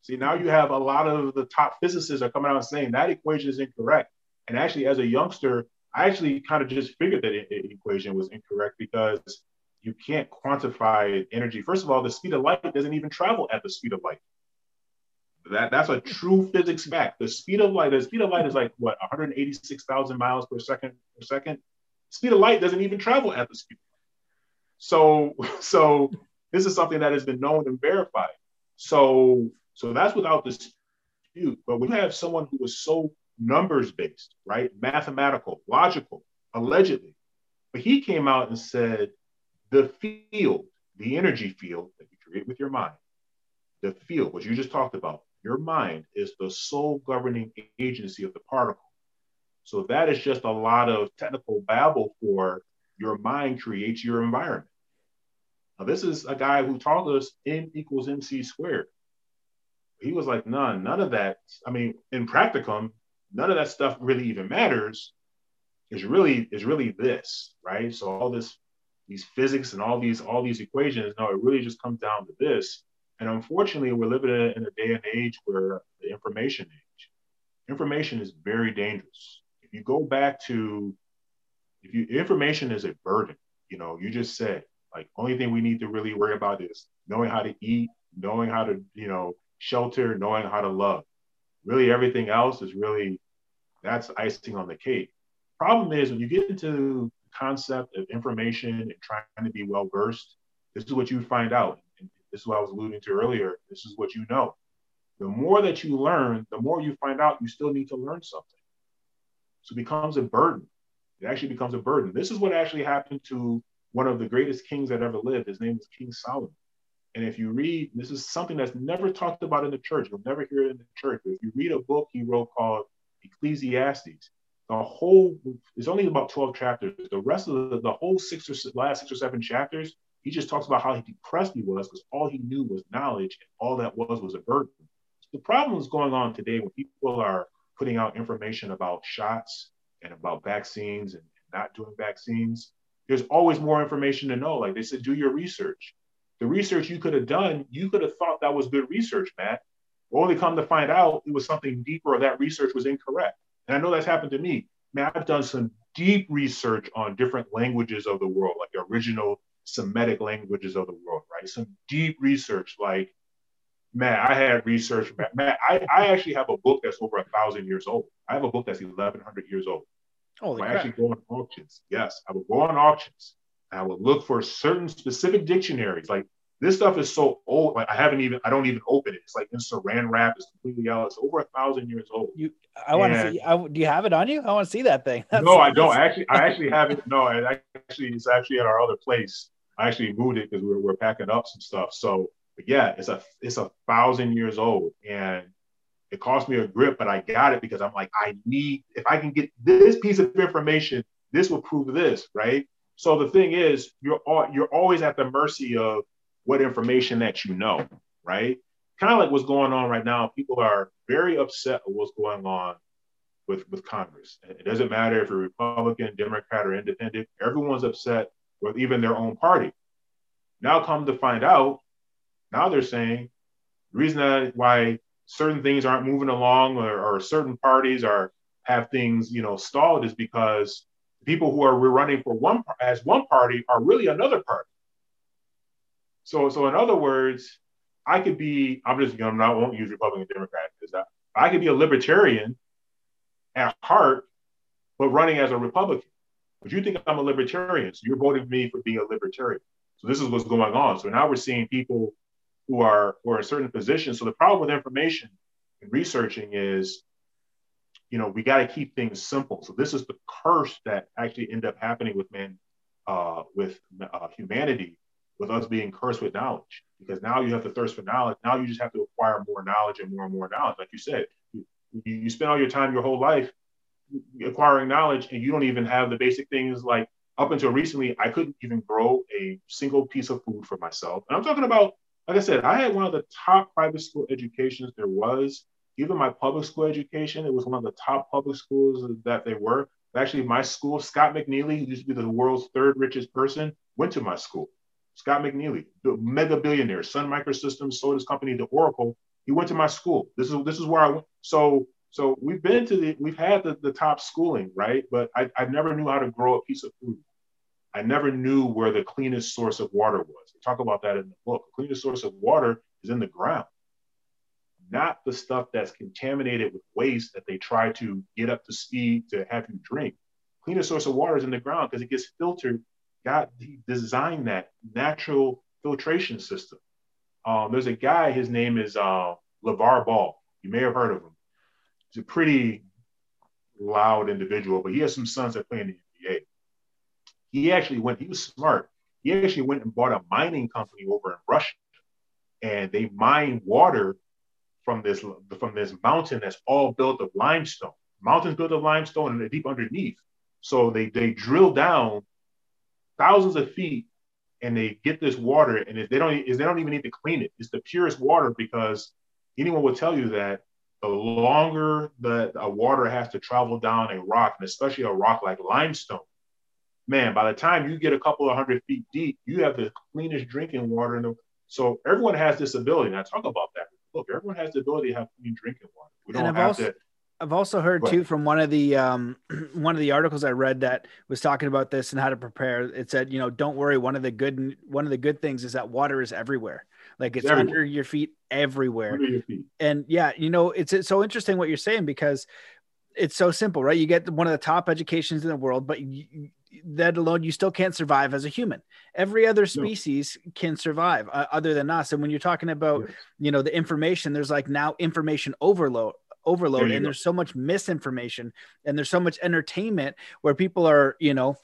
See, now you have a lot of the top physicists are coming out and saying that equation is incorrect. And actually, as a youngster, I actually kind of just figured that equation was incorrect because you can't quantify energy. First of all, the speed of light doesn't even travel at the speed of light. That that's a true physics fact. The speed of light, the speed of light is like what 186,000 miles per second per second. Speed of light doesn't even travel at the speed. So, so this is something that has been known and verified. So, so that's without dispute. But you have someone who is so numbers based, right, mathematical, logical, allegedly, but he came out and said the field, the energy field that you create with your mind, the field, what you just talked about, your mind is the sole governing agency of the particle. So that is just a lot of technical babble for your mind creates your environment. Now, this is a guy who taught us M equals MC squared. He was like, none, none of that. I mean, in practicum, none of that stuff really even matters. Is really is really this, right? So all this these physics and all these all these equations. No, it really just comes down to this. And unfortunately, we're living in a day and age where the information age, information is very dangerous. If you go back to, if you information is a burden, you know, you just said like only thing we need to really worry about is knowing how to eat, knowing how to, you know, shelter, knowing how to love. Really, everything else is really that's icing on the cake. Problem is when you get into the concept of information and trying to be well versed, this is what you find out. And this is what I was alluding to earlier. This is what you know. The more that you learn, the more you find out you still need to learn something. So it becomes a burden. It actually becomes a burden. This is what actually happened to one of the greatest kings that ever lived. His name was King Solomon. And if you read, this is something that's never talked about in the church. You'll never hear it in the church. But if you read a book he wrote called Ecclesiastes, the whole it's only about 12 chapters. The rest of the, the whole six or last six or seven chapters, he just talks about how he depressed he was because all he knew was knowledge, and all that was was a burden. The problem is going on today when people are putting out information about shots and about vaccines and not doing vaccines. There's always more information to know. Like they said, do your research the research you could have done, you could have thought that was good research, Matt. Only come to find out it was something deeper or that research was incorrect. And I know that's happened to me. Man, I've done some deep research on different languages of the world, like the original Semitic languages of the world, right? Some deep research, like, man, I had research. Man, I, I actually have a book that's over a thousand years old. I have a book that's 1,100 years old. Holy I crap. actually go on auctions. Yes, I will go on auctions I would look for certain specific dictionaries. Like this stuff is so old. Like I haven't even, I don't even open it. It's like in saran wrap. It's completely out. It's over a thousand years old. You, I want to see. I, do you have it on you? I want to see that thing. That's, no, I don't. I actually, I actually have it. No, I actually, it's actually at our other place. I actually moved it because we're, we're packing up some stuff. So, yeah, it's a, it's a thousand years old, and it cost me a grip, but I got it because I'm like, I need. If I can get this piece of information, this will prove this, right? So the thing is, you're all, you're always at the mercy of what information that you know, right? Kind of like what's going on right now. People are very upset with what's going on with with Congress. It doesn't matter if you're Republican, Democrat, or Independent. Everyone's upset with even their own party. Now, come to find out, now they're saying the reason why certain things aren't moving along or, or certain parties are have things you know stalled is because people who are running for one as one party are really another party. So, so in other words, I could be. I'm just. I'm not. I won't use Republican Democrat because I, I could be a libertarian at heart, but running as a Republican. But you think I'm a libertarian, so you're voting me for being a libertarian. So this is what's going on. So now we're seeing people who are who are in certain positions. So the problem with information and researching is you know, we got to keep things simple. So this is the curse that actually end up happening with men, uh, with uh, humanity, with us being cursed with knowledge. Because now you have to thirst for knowledge. Now you just have to acquire more knowledge and more and more knowledge. Like you said, you, you spend all your time, your whole life acquiring knowledge, and you don't even have the basic things like up until recently, I couldn't even grow a single piece of food for myself. And I'm talking about, like I said, I had one of the top private school educations there was even my public school education, it was one of the top public schools that they were. Actually, my school, Scott McNealy, who used to be the world's third richest person, went to my school. Scott McNealy, the mega billionaire, Sun Microsystems sold his company to Oracle. He went to my school. This is this is where I went. So so we've been to the we've had the, the top schooling, right? But I, I never knew how to grow a piece of food. I never knew where the cleanest source of water was. We talk about that in the book. The cleanest source of water is in the ground not the stuff that's contaminated with waste that they try to get up to speed to have you drink. Cleanest source of water is in the ground because it gets filtered. God designed that natural filtration system. Um, there's a guy, his name is uh, LeVar Ball. You may have heard of him. He's a pretty loud individual, but he has some sons that play in the NBA. He actually went, he was smart. He actually went and bought a mining company over in Russia and they mine water from this from this mountain that's all built of limestone. Mountains built of limestone and they're deep underneath. So they they drill down thousands of feet and they get this water and they don't is they don't even need to clean it. It's the purest water because anyone will tell you that the longer the, the water has to travel down a rock, and especially a rock like limestone, man, by the time you get a couple of hundred feet deep, you have the cleanest drinking water. In the, so everyone has this ability. And I talk about that. Look, everyone has the ability to have clean drinking water. We don't have also, to. I've also heard too from one of the um, one of the articles I read that was talking about this and how to prepare. It said, you know, don't worry. One of the good one of the good things is that water is everywhere. Like it's, it's under your feet everywhere. Your feet. And yeah, you know, it's, it's so interesting what you're saying because it's so simple, right? You get one of the top educations in the world, but you, that alone, you still can't survive as a human. Every other species no. can survive uh, other than us. And when you're talking about, yes. you know, the information, there's like now information overload overload and go. there's so much misinformation and there's so much entertainment where people are you know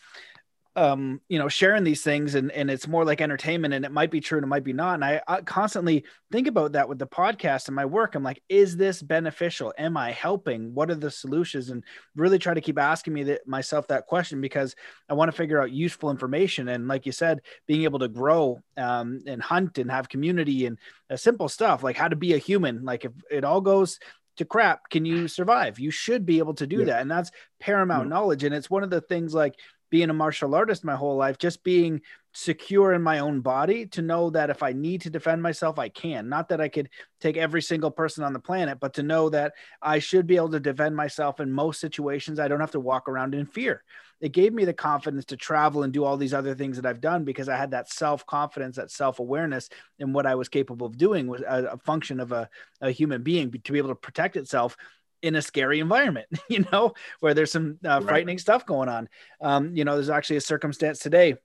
um, you know, sharing these things and, and it's more like entertainment and it might be true and it might be not. And I, I, constantly think about that with the podcast and my work. I'm like, is this beneficial? Am I helping? What are the solutions? And really try to keep asking me that myself that question because I want to figure out useful information. And like you said, being able to grow um, and hunt and have community and uh, simple stuff like how to be a human. Like if it all goes to crap, can you survive? You should be able to do yeah. that. And that's paramount yeah. knowledge. And it's one of the things like being a martial artist my whole life, just being secure in my own body to know that if I need to defend myself, I can. Not that I could take every single person on the planet, but to know that I should be able to defend myself in most situations. I don't have to walk around in fear. It gave me the confidence to travel and do all these other things that I've done because I had that self confidence, that self awareness in what I was capable of doing was a, function of a, a human being to be able to protect itself in a scary environment, you know, where there's some uh, frightening right. stuff going on. Um, you know, there's actually a circumstance today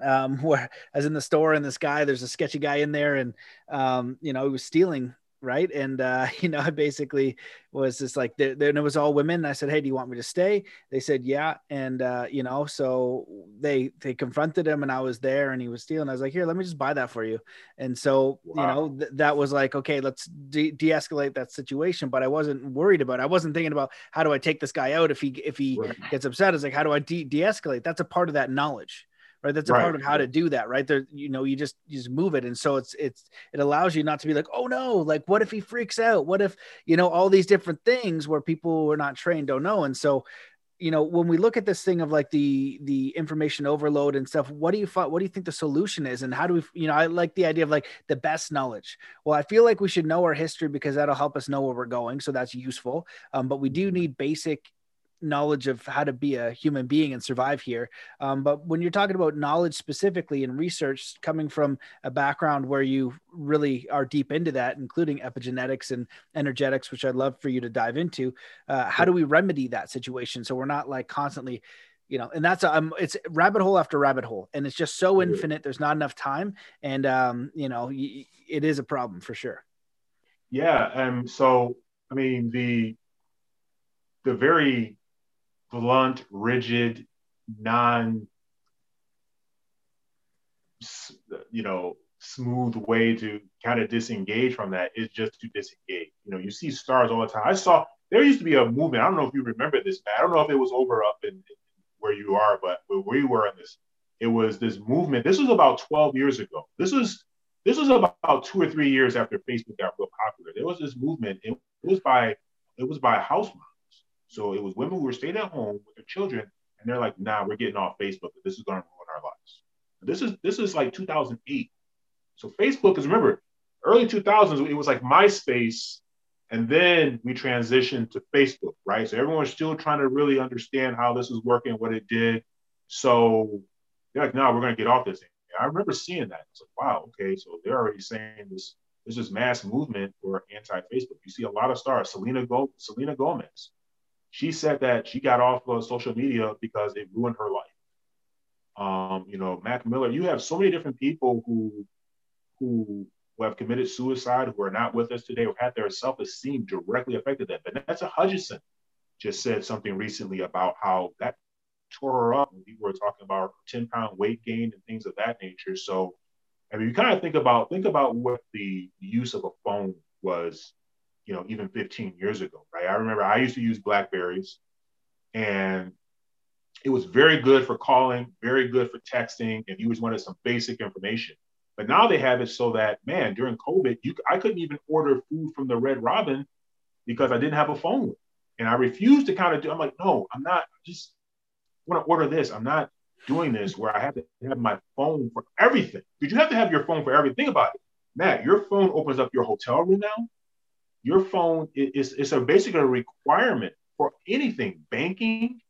um, where, as in the store, and this guy, there's a sketchy guy in there, and um, you know, he was stealing right? And uh you know i basically was just like then it was all women i said hey do you want me to stay? They said yeah. And uh you know so they they confronted him and i was there and he was stealing. I was like here let me just buy that for you. And so wow. you know th- that was like okay let's de- de-escalate that situation. But i wasn't worried about it. i wasn't thinking about how do i take this guy out if he if he right. gets upset? It's like how do i de- de-escalate? That's a part of that knowledge right? That's a right. part of how to do that right? There you know you just you just move it. And so it's it's it allows you not to be like oh no like what if he freaks out? What if you know all these different things where people who are not trained don't know? And so you know when we look at this thing of like the the information overload and stuff what do you what do you think the solution is? And how do we you know i like the idea of like the best knowledge. Well i feel like we should know our history because that'll help us know where we're going. So that's useful. Um, but we do need basic knowledge of how to be a human being and survive here. Um, but when you're talking about knowledge specifically and research coming from a background where you really are deep into that, including epigenetics and energetics, which I'd love for you to dive into, uh, how do we remedy that situation so we're not like constantly you know and that's um it's rabbit hole after rabbit hole and it's just so infinite there's not enough time and um you know it is a problem for sure. Yeah um so i mean the the very blunt, rigid, non, you know, smooth way to kind of disengage from that is just to disengage. You know, you see stars all the time. I saw there used to be a movement. I don't know if you remember this, man. I don't know if it was over up in, in where you are, but where we were in this, it was this movement. This was about 12 years ago. This was this was about two or three years after Facebook got real popular. There was this movement. It, was by it was by house so it was women who were staying at home with their children, and they're like, "Nah, we're getting off Facebook. This is going to ruin our lives." This is this is like 2008. So Facebook is remember early 2000s. It was like MySpace, and then we transitioned to Facebook, right? So everyone's still trying to really understand how this is working, what it did. So they're like, "No, we're going to get off this thing." I remember seeing that. It's like, wow, okay, so they're already saying this. This is mass movement for anti-Facebook. You see a lot of stars. Selena Go- Selena Gomez she said that she got off of social media because it ruined her life. Um, you know, Mac Miller, you have so many different people who who who have committed suicide who are not with us today or had their self-esteem directly affected that. Vanessa Hudgens just said something recently about how that tore her up people were talking about 10 pound weight gain and things of that nature. So I mean you kind of think about think about what the use of a phone was you know, even 15 years ago, right? I remember I used to use Blackberries and it was very good for calling, very good for texting, if you just wanted some basic information. But now they have it so that, man, during COVID, you, I couldn't even order food from the Red Robin because I didn't have a phone. And I refused to kind of do, I'm like, no, I'm not, just want to order this. I'm not, doing this where I have to have my phone for everything. Did you have to have your phone for everything. About it. Matt, your phone opens up your hotel room now. Your phone is, is a basically a requirement for anything, banking.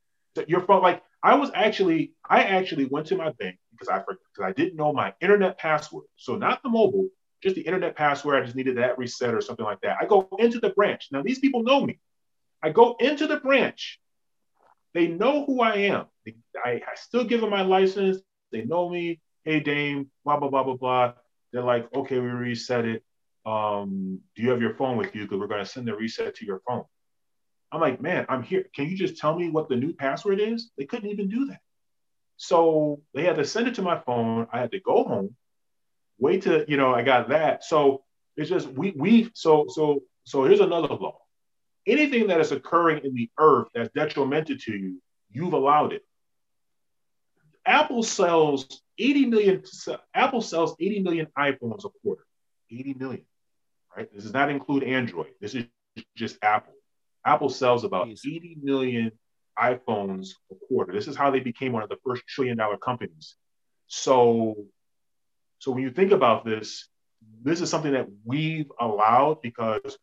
Your phone, like I was actually, I actually went to my bank because I because I didn't know my internet password. So not the mobile, just the internet password. I just needed that reset or something like that. I go into the branch. Now these people know me. I go into the branch. They know who I am. I, I still give them my license. They know me. Hey, Dame, blah, blah, blah, blah, blah. They're like, okay, we reset it. Um, do you have your phone with you? Because we're going to send the reset to your phone. I'm like, man, I'm here. Can you just tell me what the new password is? They couldn't even do that. So they had to send it to my phone. I had to go home, wait to, you know, I got that. So it's just we we so so so here's another law. Anything that is occurring in the earth that's detrimental to you, you've allowed it. Apple sells 80 million Apple sells 80 million iPhones a quarter. 80 million. Right? This does not include Android. This is just Apple. Apple sells about 80 million iPhones a quarter. This is how they became one of the first trillion dollar companies. So, so when you think about this, this is something that we've allowed because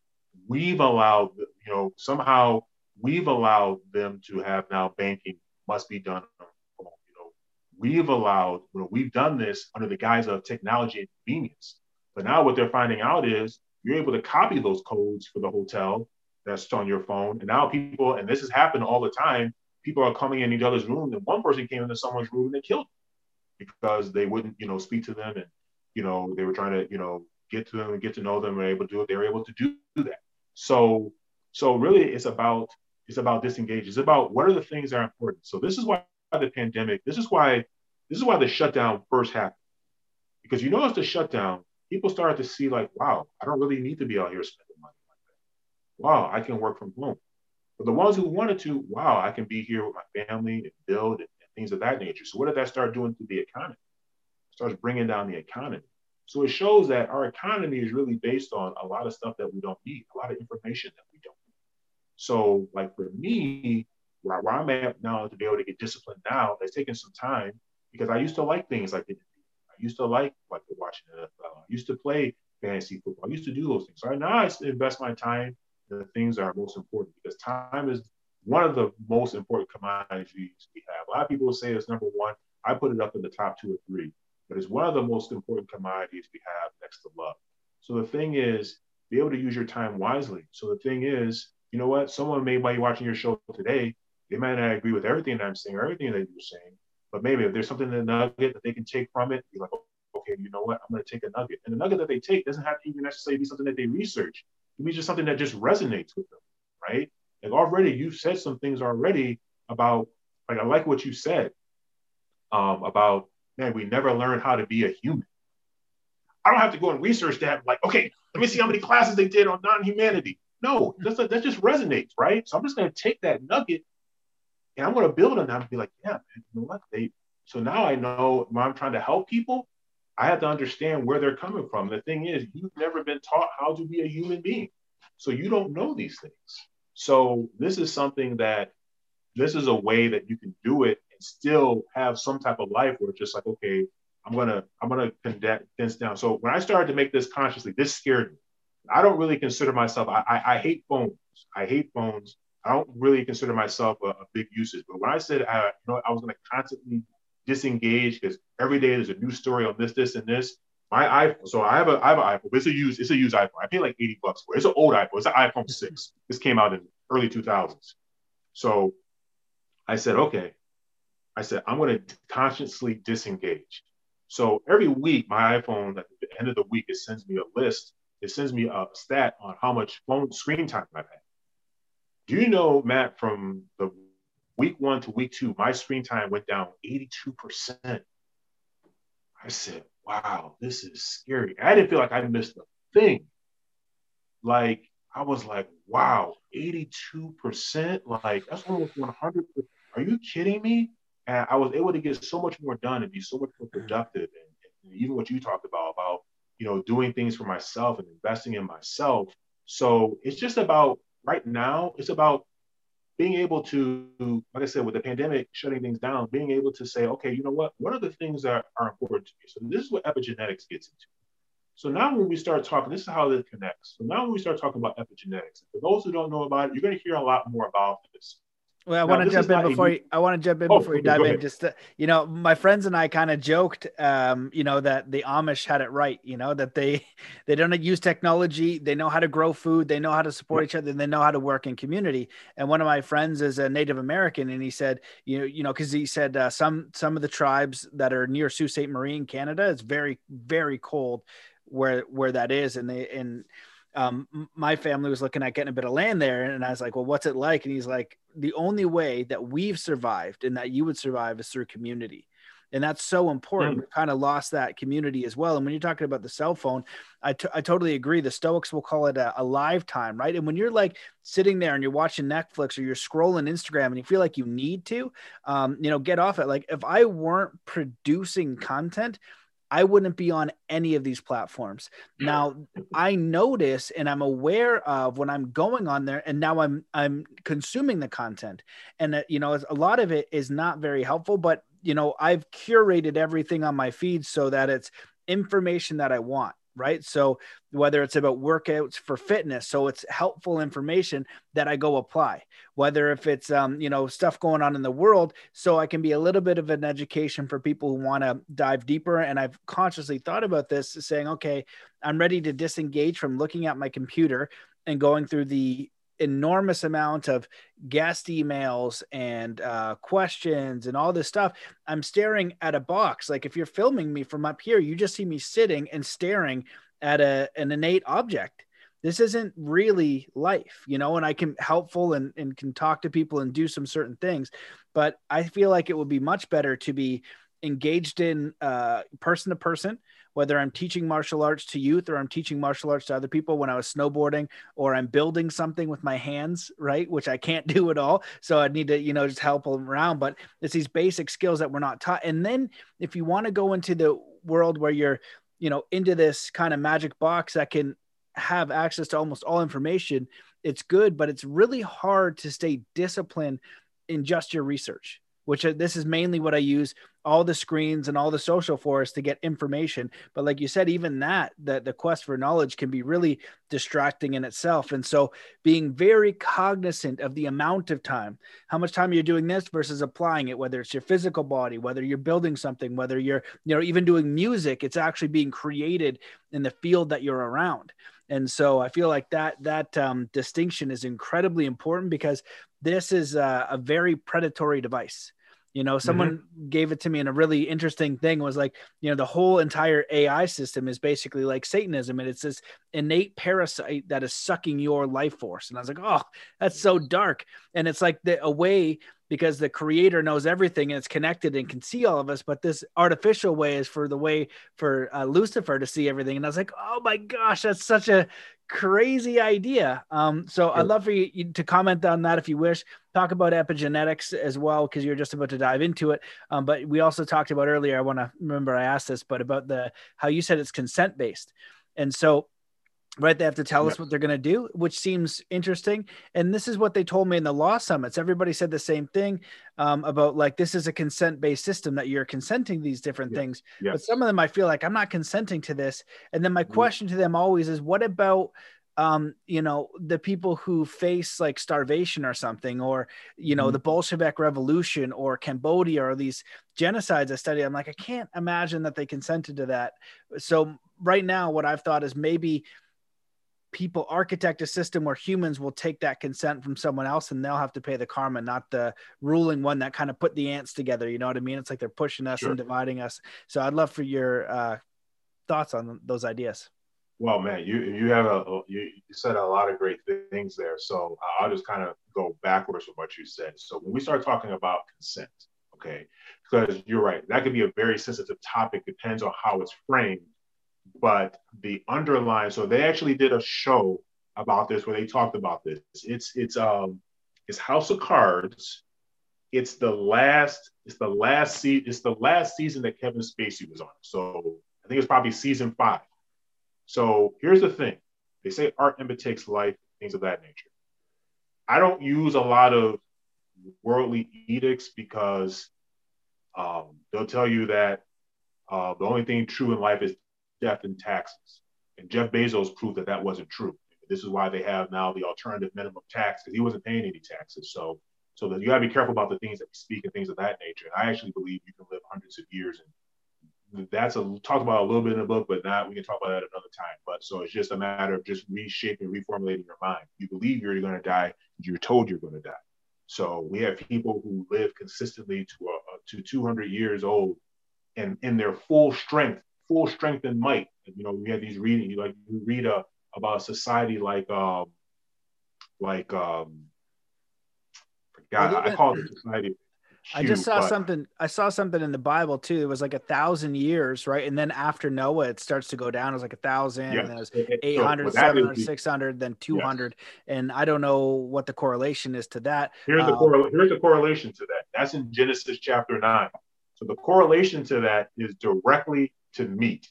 we've allowed, you know, somehow we've allowed them to have now banking must be done. You know, we've allowed, you know, we've done this under the guise of technology and convenience. But now what they're finding out is you're able to copy those codes for the hotel that's on your phone. And now people, and this has happened all the time, people are coming in each other's room. And one person came into someone's room and they killed them because they wouldn't, you know, speak to them and, you know, they were trying to, you know, get to them and get to know them and able to do it. They were able to do, that. So, so really it's about, it's about disengage. It's about what are the things that are important. So this is why the pandemic, this is why, this is why the shutdown first happened. Because you notice the shutdown, people started to see like, wow, I don't really need to be out here spending money like that. wow, I can work from home. But the ones who wanted to, wow, I can be here with my family and build and, and things of that nature. So what did that start doing to the economy? It starts bringing down the economy. So it shows that our economy is really based on a lot of stuff that we don't need, a lot of information that we don't need. So like for me, where, I'm at now to be able to get disciplined now, that's taken some time because I used to like things like I used to like like watching NFL. I used to play fantasy football. I used to do those things. So now I invest my time in the things that are most important because time is one of the most important commodities we have. A lot of people say it's number one. I put it up in the top two or three, but it's one of the most important commodities we have next to love. So the thing is, be able to use your time wisely. So the thing is, you know what? Someone may be watching your show today, they might not agree with everything that I'm saying or everything that you're saying, but maybe if there's something in the nugget that they can take from it, be like, okay, you know what? I'm going to take a nugget. And the nugget that they take doesn't have to even necessarily be something that they research. It means just something that just resonates with them, right? Like already you've said some things already about, like I like what you said um, about, man, we never learned how to be a human. I don't have to go and research that. Like, okay, let me see how many classes they did on non-humanity. No, that's, that just resonates, right? So I'm just going to take that nugget and I'm going to build on that and be like, yeah, man, you know what? They so now I know when I'm trying to help people, I have to understand where they're coming from. The thing is, you've never been taught how to be a human being. So you don't know these things. So this is something that this is a way that you can do it and still have some type of life where it's just like, okay, I'm gonna I'm gonna condense down. So when I started to make this consciously, this scared me. I don't really consider myself. I, I, I hate phones. I hate phones. I don't really consider myself a, a big usage. But when I said I, you know, I was gonna constantly disengage because every day there's a new story on this, this, and this. My iPhone, so I have a I have an iPhone, but it's a used, it's a used iPhone. I paid like 80 bucks for it. It's an old iPhone. It's an iPhone 6. This came out in early 2000s. So I said, okay. I said, I'm going to consciously disengage. So every week, my iPhone, at the end of the week, it sends me a list. It sends me a stat on how much phone screen time I've had. Do you know, Matt, from the Week one to week two, my screen time went down 82%. I said, wow, this is scary. I didn't feel like I missed a thing. Like, I was like, wow, 82%? Like, that's almost 100%. Are you kidding me? And I was able to get so much more done and be so much more productive. And, and even what you talked about, about, you know, doing things for myself and investing in myself. So it's just about right now, it's about being able to, like I said, with the pandemic shutting things down, being able to say, okay, you know what? What are the things that are important to me? So this is what epigenetics gets into. So now when we start talking, this is how it connects. So now when we start talking about epigenetics, for those who don't know about it, you're going to hear a lot more about this. Well, I want to jump in before you, I want to jump in oh, before you dive in. Just to, you know, my friends and I kind of joked, um, you know, that the Amish had it right. You know that they they don't use technology. They know how to grow food. They know how to support right. each other. And they know how to work in community. And one of my friends is a Native American, and he said, you know, you know, because he said uh, some some of the tribes that are near Sault Ste. Marie in Canada, it's very very cold where where that is, and they and um, my family was looking at getting a bit of land there, and I was like, "Well, what's it like?" And he's like, "The only way that we've survived and that you would survive is through community." and that's so important. Mm. We kind of lost that community as well. And when you're talking about the cell phone, I, t- I totally agree. The Stoics will call it a, a lifetime, right? And when you're like sitting there and you're watching Netflix or you're scrolling Instagram and you feel like you need to, um, you know, get off it. Like if I weren't producing content, I wouldn't be on any of these platforms. Now, I notice and I'm aware of when I'm going on there and now I'm I'm consuming the content. And uh, you know, a lot of it is not very helpful, but you know, I've curated everything on my feed so that it's information that I want right? So whether it's about workouts for fitness, so it's helpful information that I go apply. Whether if it's um, you know stuff going on in the world, so I can be a little bit of an education for people who want to dive deeper. And I've consciously thought about this, saying, okay, I'm ready to disengage from looking at my computer and going through the enormous amount of guest emails and uh, questions and all this stuff. I'm staring at a box. Like if you're filming me from up here, you just see me sitting and staring at a, an innate object. This isn't really life, you know, and I can helpful and, and can talk to people and do some certain things, but I feel like it would be much better to be engaged in uh, person to person whether I'm teaching martial arts to youth or I'm teaching martial arts to other people when I was snowboarding or I'm building something with my hands, right? Which I can't do at all. So I need to, you know, just help them around. But it's these basic skills that we're not taught. And then if you want to go into the world where you're, you know, into this kind of magic box that can have access to almost all information, it's good, but it's really hard to stay disciplined in just your research which uh, this is mainly what I use all the screens and all the social for us to get information. But like you said, even that, that the quest for knowledge can be really distracting in itself. And so being very cognizant of the amount of time, how much time you're doing this versus applying it, whether it's your physical body, whether you're building something, whether you're, you know, even doing music, it's actually being created in the field that you're around. And so I feel like that that um, distinction is incredibly important because this is a, a very predatory device you know, someone mm-hmm. gave it to me, and a really interesting thing was like, you know, the whole entire AI system is basically like Satanism, and it's this innate parasite that is sucking your life force. And I was like, oh, that's so dark. And it's like the a way because the creator knows everything and it's connected and can see all of us but this artificial way is for the way for uh, lucifer to see everything and i was like oh my gosh that's such a crazy idea. Um, so I'd love for you to comment on that if you wish. Talk about epigenetics as well, because you're just about to dive into it. Um, but we also talked about earlier. I want to remember I asked this, but about the how you said it's consent based, and so right? They have to tell us what they're going to do which seems interesting. And this is what they told me in the law summits. Everybody said the same thing um, about like this is a consent based system that you're consenting these different things. But some of them i feel like i'm not consenting to this. And then my mm-hmm. question to them always is what about um, you know, the people who face like starvation or something, or you know, mm-hmm. the Bolshevik Revolution or Cambodia or these genocides I study, I'm like, I can't imagine that they consented to that. So right now, what I've thought is maybe people architect a system where humans will take that consent from someone else and they'll have to pay the karma, not the ruling one that kind of put the ants together. You know what I mean? It's like they're pushing us sure. and dividing us. So I'd love for your uh, thoughts on those ideas. Well, man, you you have a you, said a lot of great things there. So I'll just kind of go backwards with what you said. So when we start talking about consent, okay, because you're right, that could be a very sensitive topic. Depends on how it's framed but the underlying so they actually did a show about this where they talked about this. It's it's um it's house of cards. It's the last it's the last season it's the last season that kevin spacey was on. So i think it's probably season five. So here's the thing. They say art imitates life things of that nature. I don't use a lot of worldly edicts because um, they'll tell you that uh, the only thing true in life is death and taxes. And Jeff Bezos proved that that wasn't true. This is why they have now the alternative minimum tax because he wasn't paying any taxes. So, so that you got to be careful about the things that we speak and things of that nature. And I actually believe you can live hundreds of years, and that's a talked about a little bit in the book, but not we can talk about that another time. But so it's just a matter of just reshaping, reformulating your mind. You believe you're going to die, you're told you're going to die. So we have people who live consistently to a, to 200 years old, and in their full strength, full strength and might. You know, we have these reading, like you read a about a society like um like um forgot well, I call it society. I just saw but, something. I saw something in the Bible too. It was like a thousand years, right? And then after Noah, it starts to go down. It was like a thousand, yes. and then it was 800, so 700, 600, then 200. Yes. And I don't know what the correlation is to that. Here's um, the correl- here's the correlation to that. That's in Genesis chapter nine. So the correlation to that is directly to meet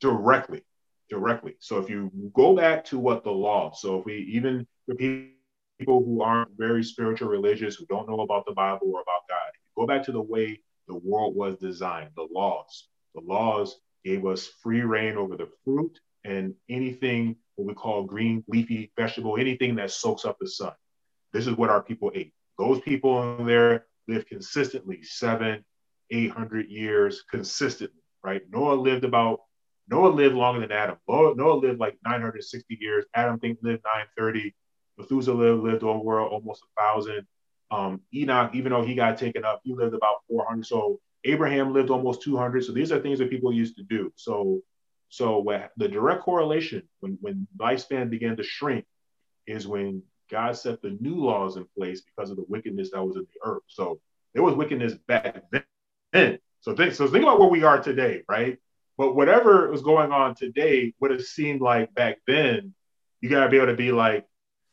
Directly directly. So if you go back to what the law, so if we even for people who aren't very spiritual religious, who don't know about the Bible or about God, go back to the way the world was designed, the laws. The laws gave us free reign over the fruit and anything what we call green leafy vegetable, anything that soaks up the sun. This is what our people ate. Those people in there lived consistently seven, eight hundred years consistently, right? Noah lived about Noah lived longer than Adam. Noah lived like 960 years. Adam think lived 930. Methuselah lived over almost a thousand. Um, Enoch, even though he got taken up, he lived about 400. So Abraham lived almost 200. So these are things that people used to do. So, so the direct correlation when when lifespan began to shrink is when God set the new laws in place because of the wickedness that was in the earth. So there was wickedness back then. So think, so think about where we are today, right? But whatever was going on today would have seemed like back then, you got to be able to be like,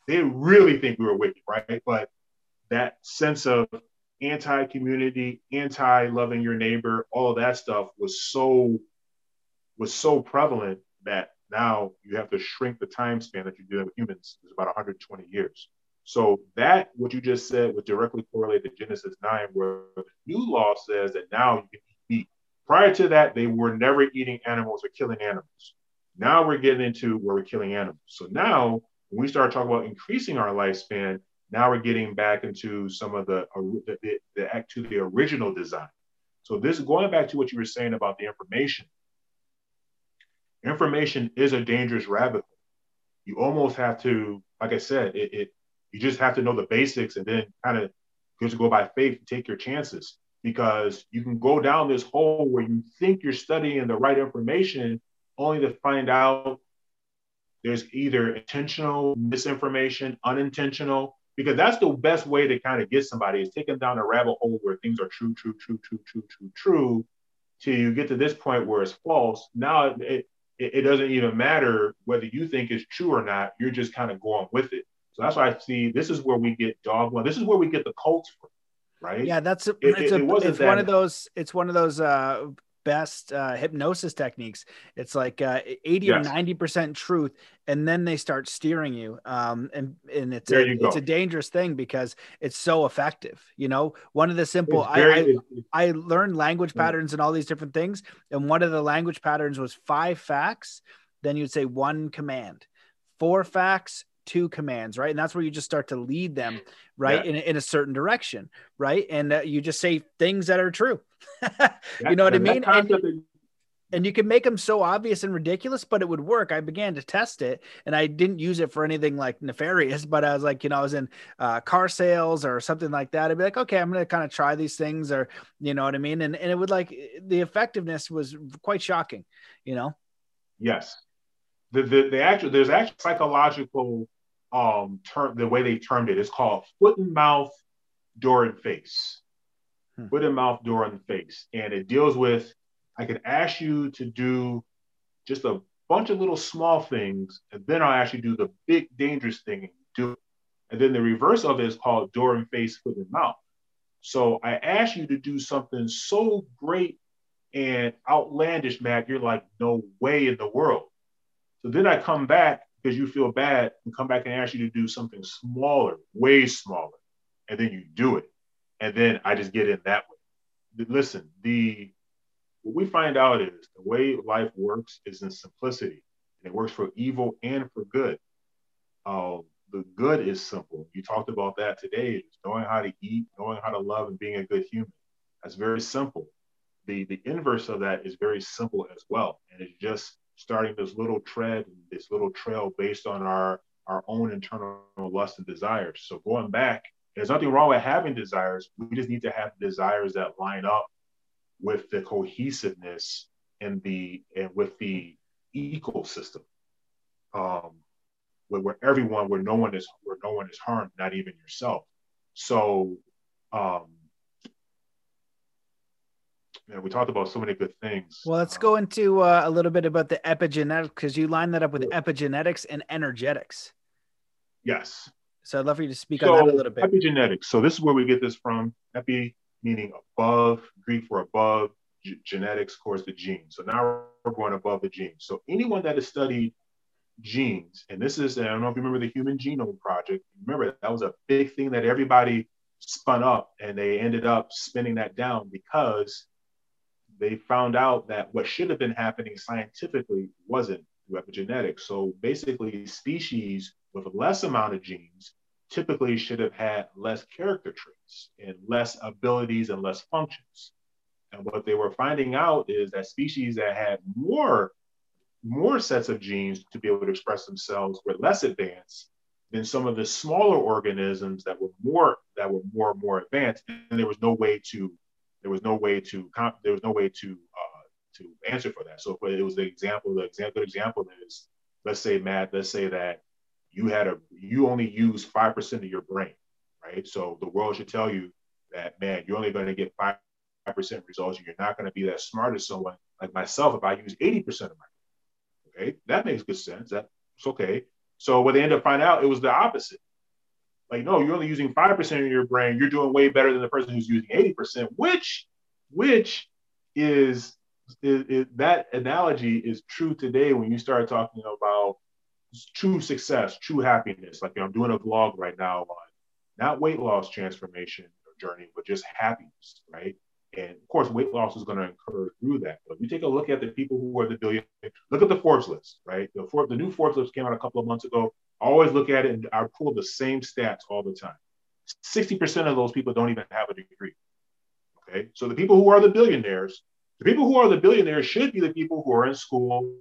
they really think we were wicked, right? But that sense of anti community, anti loving your neighbor, all that stuff was so was so prevalent that now you have to shrink the time span that you're dealing with humans is about 120 years. So that what you just said would directly correlate to Genesis 9, where the new law says that now you can eat. Prior to that, they were never eating animals or killing animals. Now we're getting into where we're killing animals. So now, when we start talking about increasing our lifespan, now we're getting back into some of the uh, the, the, the to the original design. So this going back to what you were saying about the information. Information is a dangerous rabbit hole. You almost have to, like I said, it, it you just have to know the basics and then kind of just go by faith and take your chances because you can go down this hole where you think you're studying the right information only to find out there's either intentional misinformation, unintentional, because that's the best way to kind of get somebody is taking down a rabbit hole where things are true, true, true, true, true, true, true, till you get to this point where it's false. Now it, it, it doesn't even matter whether you think it's true or not. You're just kind of going with it. So that's why I see this is where we get dog dogma. This is where we get the cults from right? Yeah, that's it, it's, a, it it's one of those it's one of those uh, best uh, hypnosis techniques. It's like uh, 80 yes. or 90% truth, and then they start steering you. Um, and, and it's, a, it's a dangerous thing because it's so effective. You know, one of the simple, very, I, I, I, learned language patterns and all these different things. And one of the language patterns was five facts. Then you'd say one command, four facts, two commands, right? And that's where you just start to lead them, right, yeah. in, in a certain direction, right? And uh, you just say things that are true. you know what I mean? And, and, you can make them so obvious and ridiculous, but it would work. I began to test it, and I didn't use it for anything like nefarious, but I was like, you know, I was in uh, car sales or something like that. I'd be like, okay, I'm going to kind of try these things, or you know what I mean? And and it would like the effectiveness was quite shocking, you know. Yes, the the, the actual there's actual psychological um term the way they termed it. Is called foot and mouth door and face. Hmm. foot and mouth door and face. And it deals with i can ask you to do just a bunch of little small things and then i'll actually do the big dangerous thing and do it. and then the reverse of it is called door and face foot and mouth. So i ask you to do something so great and outlandish matt you're like no way in the world so then i come back because you feel bad and come back and ask you to do something smaller, way smaller. and then you do it. And then I just get in that way. Listen, the what we find out is the way life works is in simplicity. And it works for evil and for good. Uh, the good is simple. You talked about that today, just knowing how to eat, knowing how to love, and being a good human. That's very simple. The the inverse of that is very simple as well. And it's just starting this little tread, this little trail based on our our own internal lust and desires. So going back, there's nothing wrong with having desires. We just need to have desires that line up with the cohesiveness and the and with the ecosystem. Um, where, where everyone, where no one is, where no one is harmed, not even yourself. So, um, yeah, we talked about so many good things. Well, let's go into uh, a little bit about the epigenetics because you line that up with epigenetics and energetics. Yes. So I'd love for you to speak so, on that a little bit. Epigenetics. So this is where we get this from. Epi meaning above, Greek for above, g- genetics, of course, the genes. So now we're going above the genes. So anyone that has studied genes, and this is, I don't know if you remember the Human Genome Project. Remember, that was a big thing that everybody spun up, and they ended up spinning that down because they found out that what should have been happening scientifically wasn't through epigenetics. So basically, species with less amount of genes typically should have had less character traits and less abilities and less functions. And what they were finding out is that species that had more more sets of genes to be able to express themselves were less advanced than some of the smaller organisms that were more that were more and more advanced and there was no way to there was no way to comp- there was no way to uh, to answer for that so it was the example the example good example is let's say matt let's say that you had a you only use five percent of your brain right so the world should tell you that man you're only going to get five percent results you're not going to be that smart as someone like myself if i use 80% of my Okay, that makes good sense. That's okay. So what they end up finding out, it was the opposite. Like, no, you're only using five percent of your brain. You're doing way better than the person who's using eighty percent. Which, which is, is, is that analogy is true today when you start talking about true success, true happiness. Like you know, I'm doing a vlog right now on not weight loss transformation or journey, but just happiness, right? And of course, weight loss is going to occur through that. But if you take a look at the people who are the billion, look at the Forbes list, right? The, For, the new Forbes list came out a couple of months ago. Always look at it and I pull the same stats all the time. 60% of those people don't even have a degree. Okay. So the people who are the billionaires, the people who are the billionaires should be the people who are in school,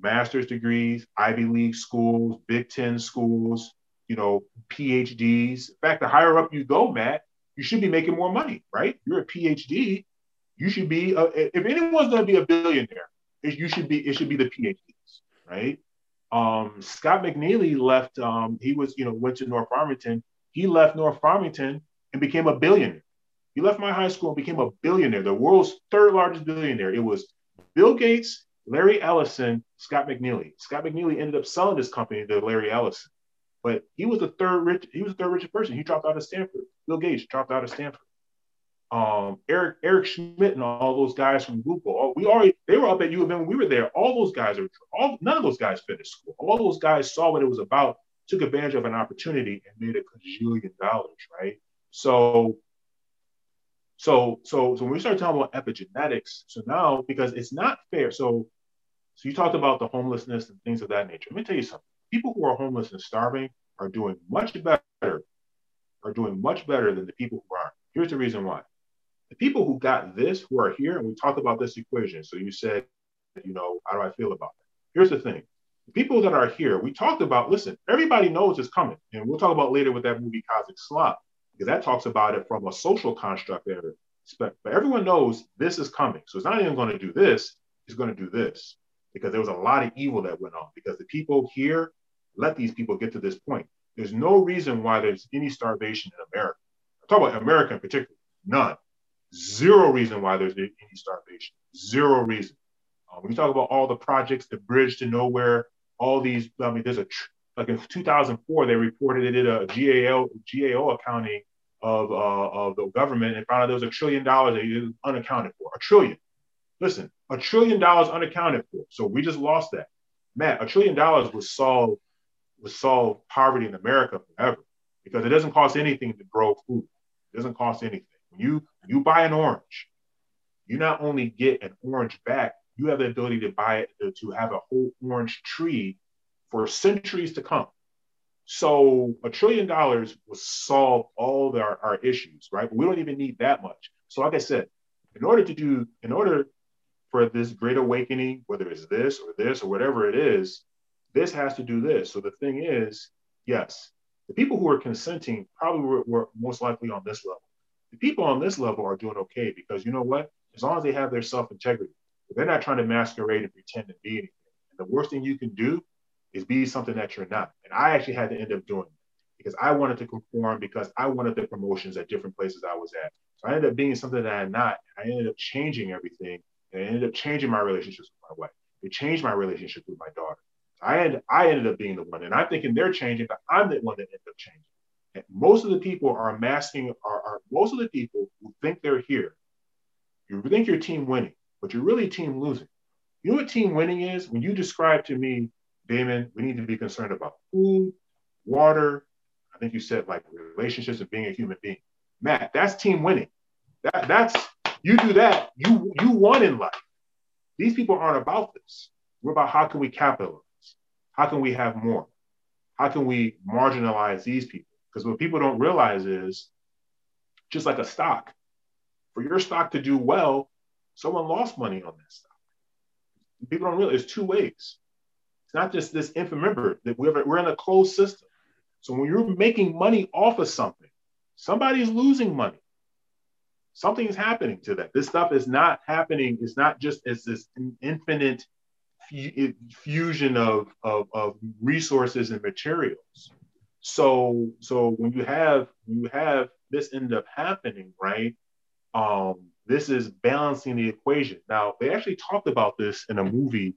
master's degrees, Ivy League schools, Big Ten schools, you know, PhDs. In fact, the higher up you go, Matt, you should be making more money, right? You're a PhD. You should be, a, if anyone's going to be a billionaire, it, you should be, it should be the PhDs, right? Um, Scott McNealy left, um, he was, you know, went to North Farmington. He left North Farmington and became a billionaire. He left my high school and became a billionaire, the world's third largest billionaire. It was Bill Gates, Larry Ellison, Scott McNealy. Scott McNealy ended up selling his company to Larry Ellison. But he was the third rich. He was the third richest person. He dropped out of Stanford. Bill Gates dropped out of Stanford. Um, Eric Eric Schmidt and all those guys from Google. We already they were up at U of M when we were there. All those guys are all none of those guys finished school. All those guys saw what it was about, took advantage of an opportunity, and made a gajillion dollars. Right. So so so so when we start talking about epigenetics, so now because it's not fair. So so you talked about the homelessness and things of that nature. Let me tell you something people who are homeless and starving are doing much better, are doing much better than the people who aren't. Here's the reason why. The people who got this, who are here, and we talked about this equation. So you said, you know, how do I feel about it? Here's the thing. The people that are here, we talked about, listen, everybody knows it's coming. And we'll talk about later with that movie Cosmic Slop, because that talks about it from a social construct there. But everyone knows this is coming. So it's not even going to do this, it's going to do this because there was a lot of evil that went on because the people here let these people get to this point. There's no reason why there's any starvation in America. I'm talking about America in particular. None. Zero reason why there's any starvation. Zero reason. Um, when you talk about all the projects, the bridge to nowhere, all these, I mean, there's a, like in 2004, they reported they did a GAO, GAO accounting of, uh, of the government and found out there was a trillion dollars that was unaccounted for. A trillion. Listen, a trillion dollars unaccounted for. So we just lost that. Matt, a trillion dollars would solve would solve poverty in America forever. because it doesn't cost anything to grow food. It doesn't cost anything. You you buy an orange, you not only get an orange back, you have the ability to buy it to, have a whole orange tree for centuries to come. So a trillion dollars will solve all our, our issues, right? We don't even need that much. So, like I said, in order to do, in order for this great awakening, whether it's this or this or whatever it is, this has to do this. So the thing is, yes, the people who are consenting probably were, were most likely on this level. The people on this level are doing okay because you know what? As long as they have their self integrity, they're not trying to masquerade and pretend to be anything. And the worst thing you can do is be something that you're not. And I actually had to end up doing it because I wanted to conform because I wanted the promotions at different places I was at. So I ended up being something that I'm not. I ended up changing everything and I ended up changing my relationships with my wife. It changed my relationship with my daughter. I ended, I ended up being the one, and I'm thinking they're changing, but I'm the one that ended up changing. Most of the people are masking, are, are most of the people who think they're here. You think you're team winning, but you're really team losing. You know what team winning is? When you describe to me, Damon, we need to be concerned about food, water. I think you said like relationships and being a human being. Matt, that's team winning. That that's you do that, you you won in life. These people aren't about this. We're about how can we capitalize? How can we have more? How can we marginalize these people? Because what people don't realize is just like a stock, for your stock to do well, someone lost money on that stock. People don't realize there's two ways. It's not just this infant. Remember that we're, we're in a closed system. So when you're making money off of something, somebody's losing money. Something's happening to that. This stuff is not happening. It's not just as this infinite fusion of, of, of resources and materials. So so when you have you have this end up happening, right? Um, this is balancing the equation. Now they actually talked about this in a movie.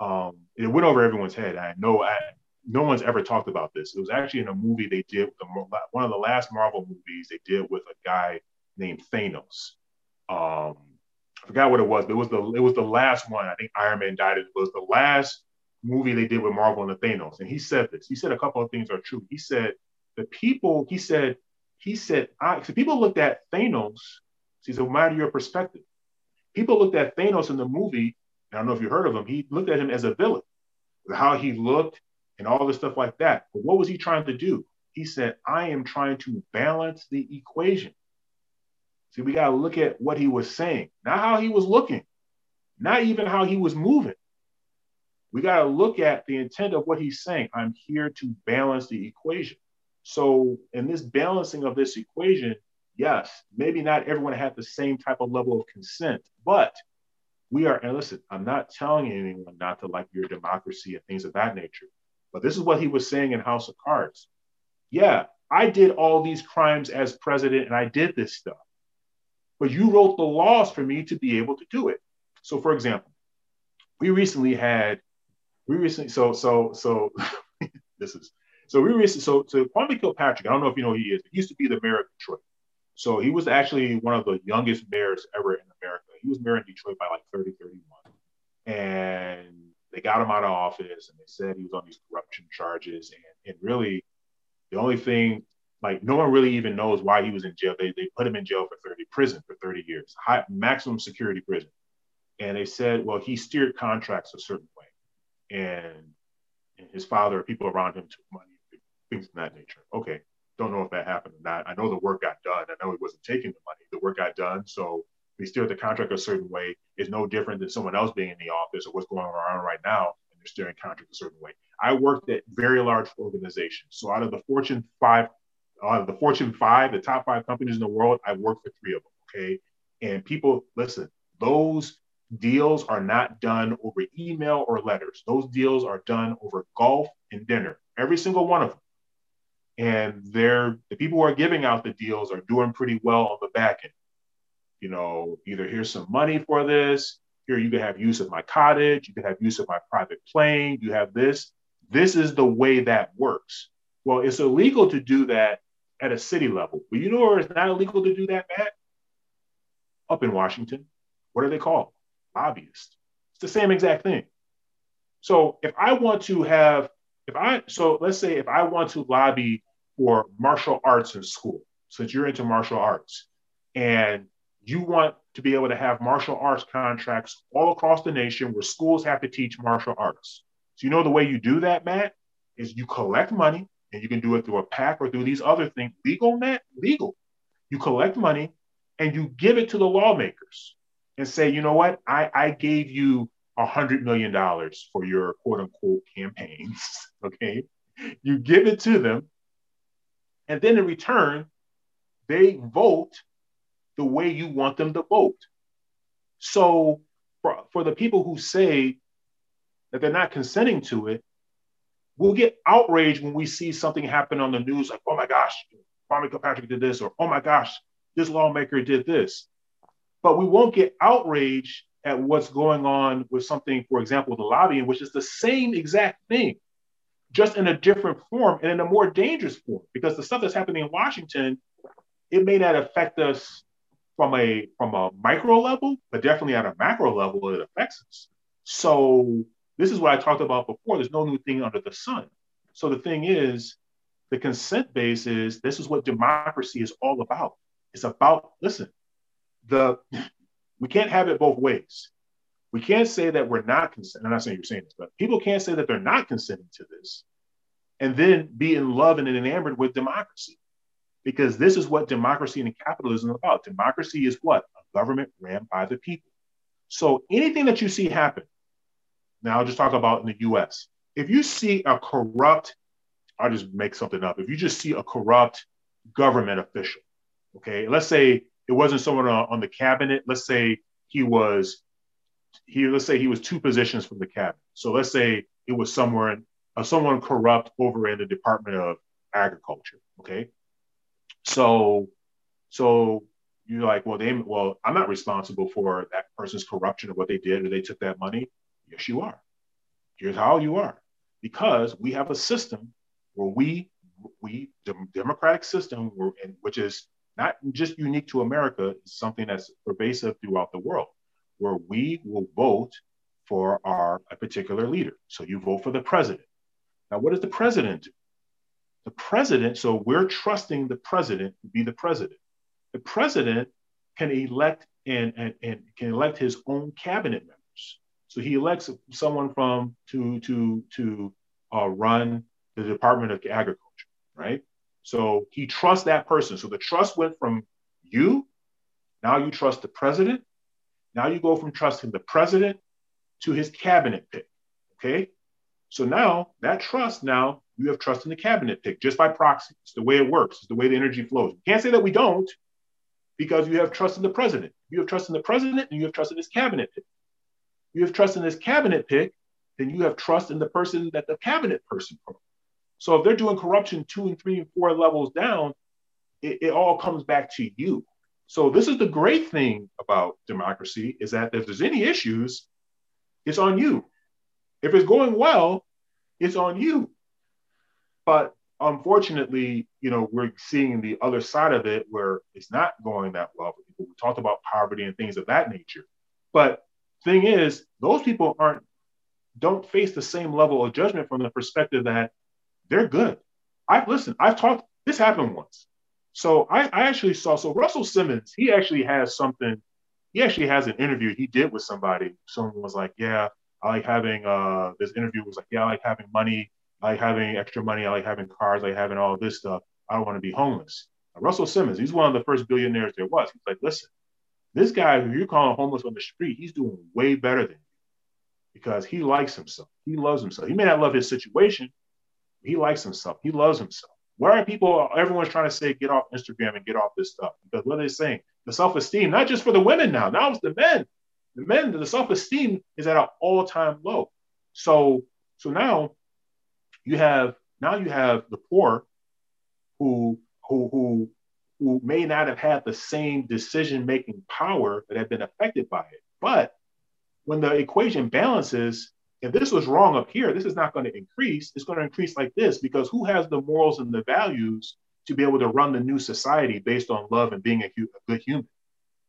Um, it went over everyone's head. I know I, no one's ever talked about this. It was actually in a movie they did the, one of the last Marvel movies they did with a guy named Thanos. Um, I forgot what it was, but it was the it was the last one. I think Iron Man died. It was the last movie they did with Marvel and Thanos. And he said this. He said a couple of things are true. He said the people. He said he said I. So people looked at Thanos. He said, matter your perspective, people looked at Thanos in the movie. I don't know if you heard of him. He looked at him as a villain, how he looked and all this stuff like that. But what was he trying to do? He said, I am trying to balance the equation. See, we got to look at what he was saying, not how he was looking, not even how he was moving. We got to look at the intent of what he's saying. I'm here to balance the equation. So, in this balancing of this equation, yes, maybe not everyone had the same type of level of consent, but we are, and listen, I'm not telling anyone not to like your democracy and things of that nature, but this is what he was saying in House of Cards. Yeah, I did all these crimes as president and I did this stuff but you wrote the laws for me to be able to do it. So, for example, we recently had, we recently, so, so, so, this is, so we recently, so, so Kwame Kilpatrick, I don't know if you know who he is, he used to be the mayor of Detroit. So he was actually one of the youngest mayors ever in America. He was mayor in Detroit by like 30, 31. And they got him out of office and they said he was on these corruption charges. And, and really, the only thing like no one really even knows why he was in jail. They, they put him in jail for 30, prison for 30 years, high, maximum security prison. And they said, well, he steered contracts a certain way. And, his father, people around him took money, things of that nature. Okay, don't know if that happened or not. I know the work got done. I know he wasn't taking the money. The work got done. So they steered the contract a certain way It's no different than someone else being in the office or what's going on right now. And they're steering contract a certain way. I worked at very large organizations. So out of the Fortune 5 out of the Fortune five, the top five companies in the world, I worked for three of them. Okay. And people, listen, those deals are not done over email or letters. Those deals are done over golf and dinner, every single one of them. And they're the people who are giving out the deals are doing pretty well on the back end. You know, either here's some money for this, here you can have use of my cottage, you can have use of my private plane, you have this. This is the way that works. Well, it's illegal to do that at a city level. But you know where it's not illegal to do that, Matt? Up in Washington. What are they called? Lobbyists. It's the same exact thing. So if I want to have, if I, so let's say if I want to lobby for martial arts in school, since you're into martial arts, and you want to be able to have martial arts contracts all across the nation where schools have to teach martial arts. So you know the way you do that, Matt, is you collect money and you can do it through a PAC or through these other things. Legal, Matt, legal. You collect money and you give it to the lawmakers and say, you know what, I, I gave you a hundred million dollars for your quote unquote campaigns. okay. You give it to them. And then in return, they vote the way you want them to vote. So for, for the people who say that they're not consenting to it, we'll get outraged when we see something happen on the news like, oh my gosh, Kwame Kilpatrick did this, or oh my gosh, this lawmaker did this. But we won't get outraged at what's going on with something, for example, the lobbying, which is the same exact thing, just in a different form and in a more dangerous form. Because the stuff that's happening in Washington, it may not affect us from a from a micro level, but definitely at a macro level, it affects us. So this is what I talked about before. There's no new thing under the sun. So the thing is, the consent base is this is what democracy is all about. It's about, listen, the we can't have it both ways. We can't say that we're not consenting. I'm not saying you're saying this, but people can't say that they're not consenting to this and then be in love and enamored with democracy. Because this is what democracy and capitalism is about. Democracy is what? A government ran by the people. So anything that you see happen, now I'll just talk about in the US. If you see a corrupt, I'll just make something up. If you just see a corrupt government official, okay, let's say it wasn't someone on, on the cabinet. Let's say he was he let's say he was two positions from the cabinet. So let's say it was somewhere uh, someone corrupt over in the Department of Agriculture. Okay, so so you're like, well, they well, I'm not responsible for that person's corruption or what they did or they took that money. Yes, you are. Here's how you are, because we have a system where we we the democratic system, where, which is not just unique to America, something that's pervasive throughout the world, where we will vote for our a particular leader. So you vote for the president. Now, what does the president do? The president, so we're trusting the president to be the president. The president can elect and, and, and can elect his own cabinet members. So he elects someone from to to to uh, run the Department of Agriculture, right? So he trusts that person. So the trust went from you, now you trust the president. Now you go from trusting the president to his cabinet pick. Okay. So now that trust, now you have trust in the cabinet pick just by proxy. It's the way it works, it's the way the energy flows. You can't say that we don't because you have trust in the president. You have trust in the president and you have trust in his cabinet pick. You have trust in his cabinet pick, then you have trust in the person that the cabinet person. So if they're doing corruption two and three and four levels down, it, it all comes back to you. So this is the great thing about democracy is that if there's any issues, it's on you. If it's going well, it's on you. But unfortunately, you know, we're seeing the other side of it where it's not going that well for people. We talked about poverty and things of that nature. But thing is, those people aren't don't face the same level of judgment from the perspective that they're good. I've listened, I've talked, this happened once. So I, I actually saw, so Russell Simmons, he actually has something, he actually has an interview he did with somebody. Someone was like, yeah, I like having, uh, this interview was like, yeah, I like having money. I like having extra money. I like having cars. I like having all this stuff. I don't want to be homeless. Russell Simmons, he's one of the first billionaires there was. He's like, listen, this guy who you're calling homeless on the street, he's doing way better than you because he likes himself. He loves himself. He may not love his situation, he likes himself. He loves himself. Why are people, everyone's trying to say, get off Instagram and get off this stuff? Because what are they saying? The self esteem, not just for the women now, now it's the men. The men, the self esteem is at an all time low. So, so now you have, now you have the poor who, who, who, who may not have had the same decision making power that have been affected by it. But when the equation balances, if this was wrong up here, this is not going to increase. It's going to increase like this because who has the morals and the values to be able to run the new society based on love and being a, a good human?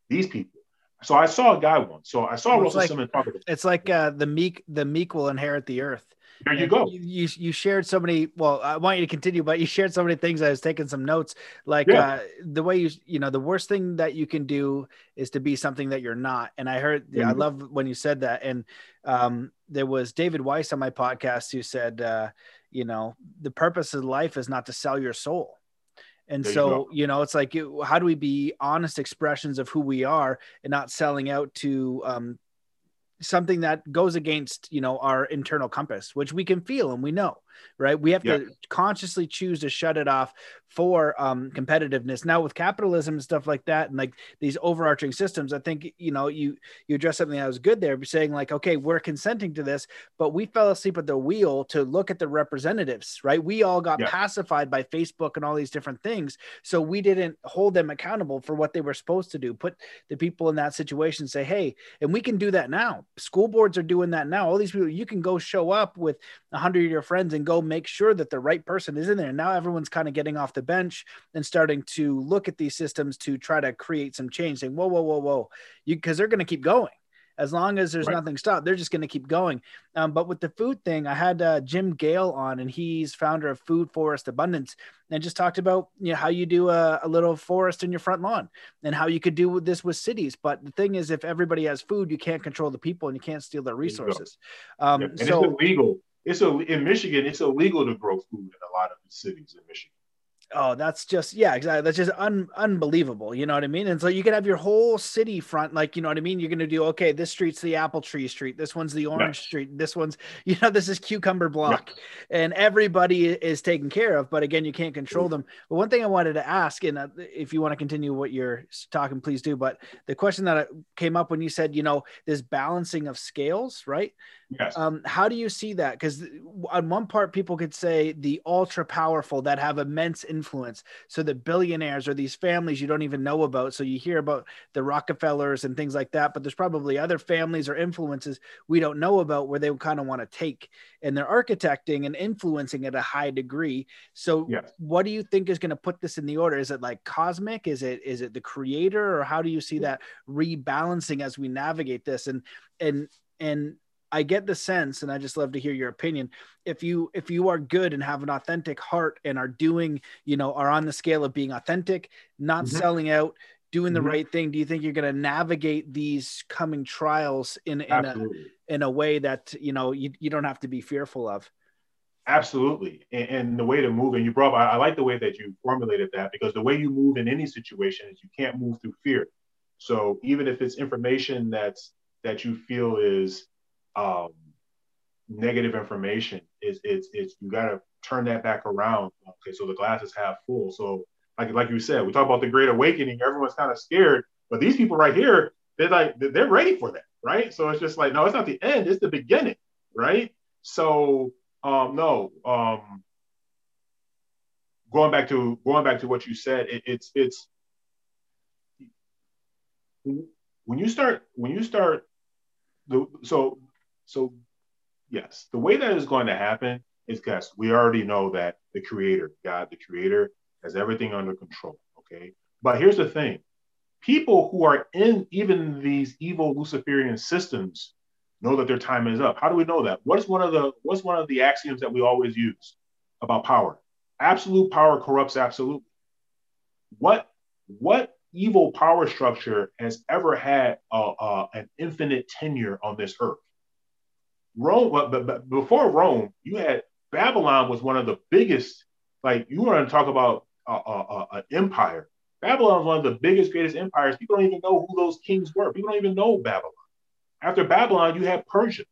These people. So I saw a guy once. So I saw it's Russell like, Simmons talk about. It's like uh, the meek, the meek will inherit the earth. there you go. You, you shared so many. Well, I want you to continue, but you shared so many things. I was taking some notes, like yeah. uh, the way you you know the worst thing that you can do is to be something that you're not. And I heard, yeah, I love when you said that. And um, there was David Weiss on my podcast who said, uh, you know, the purpose of life is not to sell your soul. And there so, you, you, know, it's like, how do we be honest expressions of who we are and not selling out to um, something that goes against you know our internal compass which we can feel and we know right? We have yeah. to consciously choose to shut it off for um, competitiveness. Now with capitalism and stuff like that and like these overarching systems i think you know you you address something that was good there saying like okay we're consenting to this but we fell asleep at the wheel to look at the representatives right? We all got yeah. pacified by facebook and all these different things so we didn't hold them accountable for what they were supposed to do. Put the people in that situation say hey and we can do that now. School boards are doing that now. All these people you can go show up with a hundred of your friends and go make sure that the right person is in there. Now everyone's kind of getting off the bench and starting to look at these systems to try to create some change saying whoa whoa whoa whoa. You because they're going to keep going. As long as there's right. nothing stopped they're just going to keep going. Um, but with the food thing i had uh, jim gale on and he's founder of food forest abundance and just talked about you know how you do a, a, little forest in your front lawn and how you could do this with cities. But the thing is if everybody has food you can't control the people and you can't steal their resources. Um, and so it's illegal it's a, in michigan it's illegal to grow food in a lot of the cities in michigan. Oh that's just yeah exactly that's just un, unbelievable you know what i mean? And so you could have your whole city front like you know what i mean? You're going to do okay this street's the apple tree street this one's the orange street this one's you know this is cucumber block and everybody is taken care of but again you can't control them. But one thing i wanted to ask and uh, if you want to continue what you're talking please do but the question that came up when you said you know this balancing of scales right Yes. Um, how do you see that? Because on one part, people could say the ultra powerful that have immense influence. So the billionaires or these families you don't even know about. So you hear about the Rockefellers and things like that, but there's probably other families or influences we don't know about where they kind of want to take and they're architecting and influencing at a high degree. So yes. what do you think is going to put this in the order? Is it like cosmic? Is it is it the creator or how do you see that rebalancing as we navigate this? And and and I get the sense, and I just love to hear your opinion. If you if you are good and have an authentic heart and are doing, you know, are on the scale of being authentic, not mm-hmm. selling out, doing the mm-hmm. right thing, do you think you're going to navigate these coming trials in in a in a way that you know you, you don't have to be fearful of? Absolutely, and, and the way to move, and you brought, I, I like the way that you formulated that because the way you move in any situation is you can't move through fear. So even if it's information that's that you feel is um, negative information is it's it's you got to turn that back around. Okay, so the glass is half full. So like like you said, we talk about the Great Awakening. Everyone's kind of scared, but these people right here, they're like they're ready for that, right? So it's just like no, it's not the end, it's the beginning, right? So um, no, um, going back to going back to what you said, it, it's it's when you start when you start the so so, yes, the way that is going to happen is because we already know that the creator, God, the creator, has everything under control. Okay. But here's the thing people who are in even these evil Luciferian systems know that their time is up. How do we know that? What is one of the what's one of the axioms that we always use about power? Absolute power corrupts absolutely. What what evil power structure has ever had an infinite tenure on this earth? Rome, but, but, but before Rome, you had Babylon was one of the biggest. Like you want to talk about an empire. Babylon was one of the biggest, greatest empires. People don't even know who those kings were. People don't even know Babylon. After Babylon, you had Persia.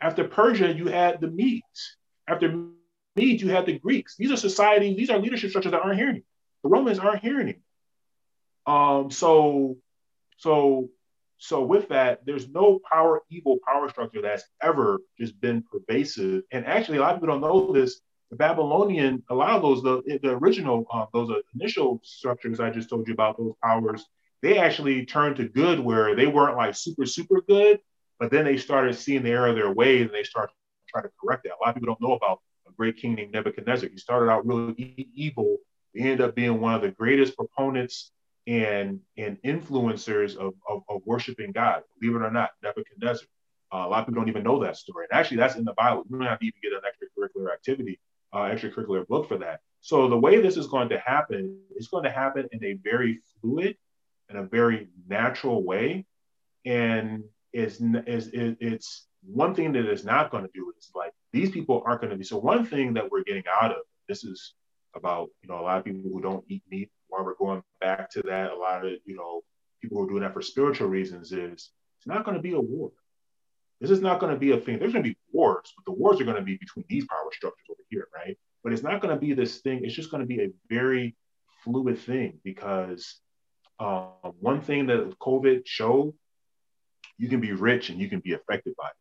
After Persia, you had the Medes. After Medes, you had the Greeks. These are societies, these are leadership structures that aren't here anymore. The Romans aren't here anymore. Um, so, so so with that, there's no power, evil power structure that's ever just been pervasive. And actually, a lot of people don't know this. The Babylonian, a lot of those, the, the original, uh, those initial structures I just told you about, those powers, they actually turned to good where they weren't like super, super good, but then they started seeing the error of their ways and they started to try to correct that. A lot of people don't know about a great king named Nebuchadnezzar. He started out really evil. He ended up being one of the greatest proponents and and influencers of, of, of, worshiping God, believe it or not, Nebuchadnezzar. Uh, a lot of people don't even know that story. And actually, that's in the Bible. You don't have to even get an extracurricular activity, uh, extracurricular book for that. So the way this is going to happen, it's going to happen in a very fluid and a very natural way. And is is it's one thing that is not going to do is like these people aren't going to be. So one thing that we're getting out of this is about you know a lot of people who don't eat meat. Why we're going back to that, a lot of you know people who are doing that for spiritual reasons is it's not going to be a war. This is not going to be a thing. There's going to be wars, but the wars are going to be between these power structures over here, right? But it's not going to be this thing. It's just going to be a very fluid thing because um, one thing that COVID showed, you can be rich and you can be affected by it.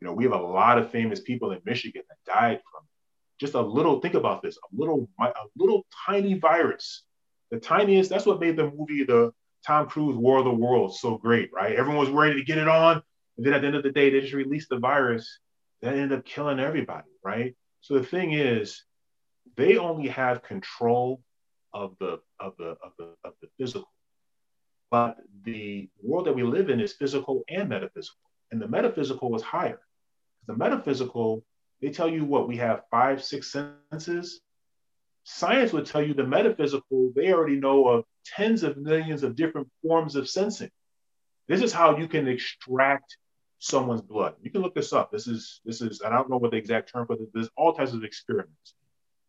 You know, we have a lot of famous people in Michigan that died from it. just a little. Think about this: a little, a little tiny virus, the tiniest. That's what made the movie the Tom Cruise War of the Worlds so great, right? Everyone was ready to get it on, and then at the end of the day, they just released the virus that ended up killing everybody, right? So the thing is, they only have control of the of the of the of the physical, but the world that we live in is physical and metaphysical, and the metaphysical is higher. The metaphysical, they tell you what we have five, six senses. Science would tell you the metaphysical, they already know of tens of millions of different forms of sensing. This is how you can extract someone's blood. You can look this up. This is this is, I don't know what the exact term for this. There's all types of experiments.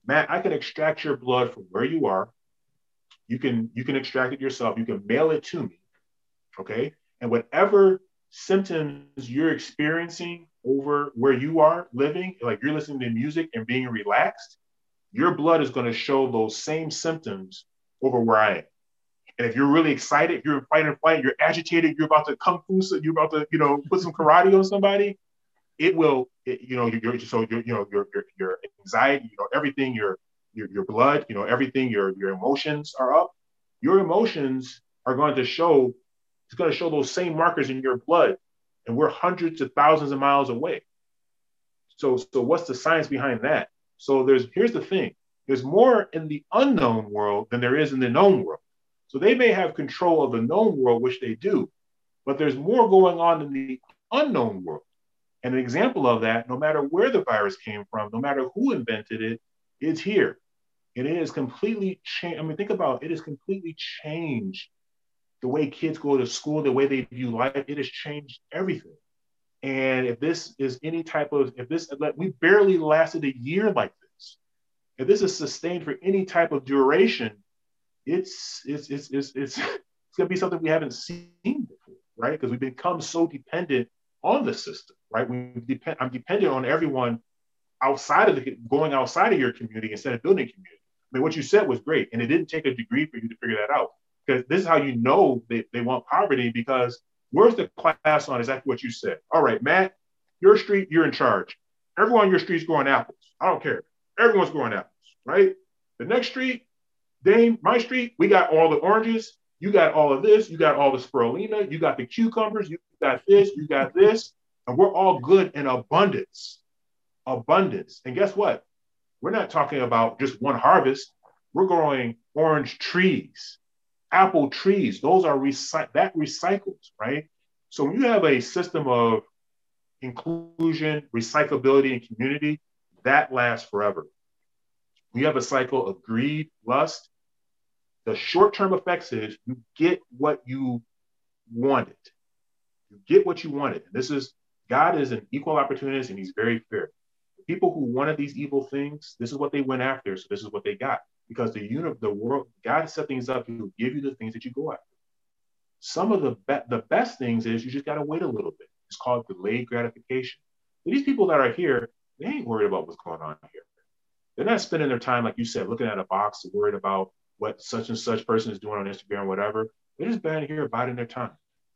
Matt, I can extract your blood from where you are. You can you can extract it yourself. You can mail it to me. Okay. And whatever symptoms you're experiencing over where you are living, like you're listening to music and being relaxed, your blood is going to show those same symptoms over where I am. And if you're really excited, you're in fight and flight, you're agitated, you're about to kung fu, you're about to, you know, put some karate on somebody, it will, it, you know, you're, so you know, your, your, your anxiety, you know, everything, your, your, your blood, you know, everything, your, your emotions are up. Your emotions are going to show, it's going to show those same markers in your blood and we're hundreds of thousands of miles away. So, so what's the science behind that? So there's here's the thing: there's more in the unknown world than there is in the known world. So they may have control of the known world, which they do, but there's more going on in the unknown world. And an example of that, no matter where the virus came from, no matter who invented it, it's here. And it is completely changed. I mean, think about it, it has completely changed the way kids go to school, the way they view life, it has changed everything. And if this is any type of, if this, we barely lasted a year like this. If this is sustained for any type of duration, it's it's it's it's it's, it's gonna be something we haven't seen before, right? Because we've become so dependent on the system, right? We depend. I'm dependent on everyone outside of the going outside of your community instead of building community. I mean, what you said was great, and it didn't take a degree for you to figure that out because this is how you know they, they want poverty because where's the class on exactly what you said? All right, Matt, your street, you're in charge. Everyone on your street's growing apples. I don't care. Everyone's growing apples, right? The next street, Dame, my street, we got all the oranges. You got all of this. You got all the spirulina. You got the cucumbers. You got this. You got this. And we're all good in abundance. Abundance. And guess what? We're not talking about just one harvest. We're growing orange trees apple trees. Those are recy- that recycles, right? So when you have a system of inclusion, recyclability, and community, that lasts forever. When you have a cycle of greed, lust, the short-term effects is you get what you wanted. You get what you wanted. And this is God is an equal opportunist and he's very fair. The people who wanted these evil things, this is what they went after, so this is what they got because the universe, the world, God set things up to give you the things that you go after. Some of the be- the best things is you just got to wait a little bit. It's called delayed gratification. But these people that are here, they ain't worried about what's going on here. They're not spending their time, like you said, looking at a box, worried about what such and such person is doing on Instagram or whatever. They're just been here biding their time,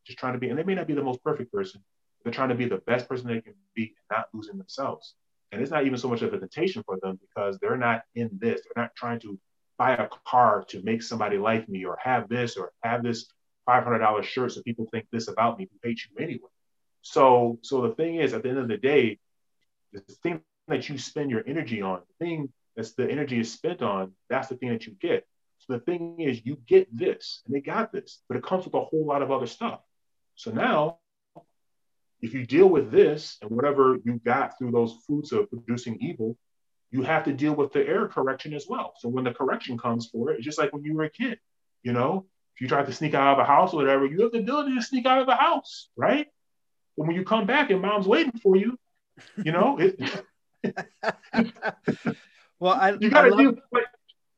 just trying to be, and they may not be the most perfect person. They're trying to be the best person they can be and not losing themselves. And it's not even so much of a temptation for them because they're not in this. They're not trying to buy a car to make somebody like me or have this or have this $500 shirt so people think this about me who hate you anyway. So, so the thing is, at the end of the day, the thing that you spend your energy on, the thing that's the energy is spent on, that's the thing that you get. So the thing is, you get this, and they got this, but it comes with a whole lot of other stuff. So now if you deal with this and whatever you got through those fruits of producing evil, you have to deal with the error correction as well. So when the correction comes for it, it's just like when you were a kid, you know, if you try to sneak out of a house or whatever, you have the ability to sneak out of the house, right? But when you come back and mom's waiting for you, you know, it. well, I you gotta I love, do like,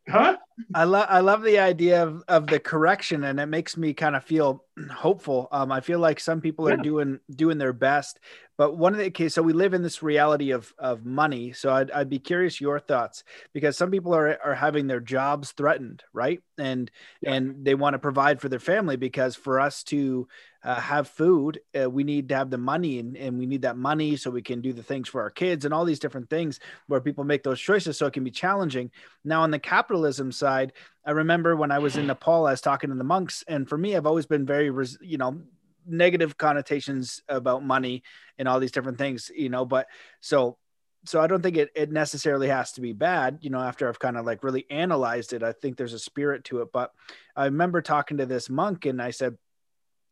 huh? I love I love the idea of, of the correction, and it makes me kind of feel hopeful. Um, I feel like some people are doing doing their best, but one of the okay, so we live in this reality of of money. So I'd, I'd be curious your thoughts because some people are are having their jobs threatened, right? And yeah. and they want to provide for their family because for us to uh, have food, uh, we need to have the money and, and we need that money so we can do the things for our kids and all these different things where people make those choices. So it can be challenging. Now, on the capitalism side, I remember when I was in Nepal, I was talking to the monks. And for me, I've always been very, you know, negative connotations about money and all these different things, you know, but so so I don't think it, it necessarily has to be bad, you know, after I've kind of like really analyzed it. I think there's a spirit to it. But I remember talking to this monk and I said,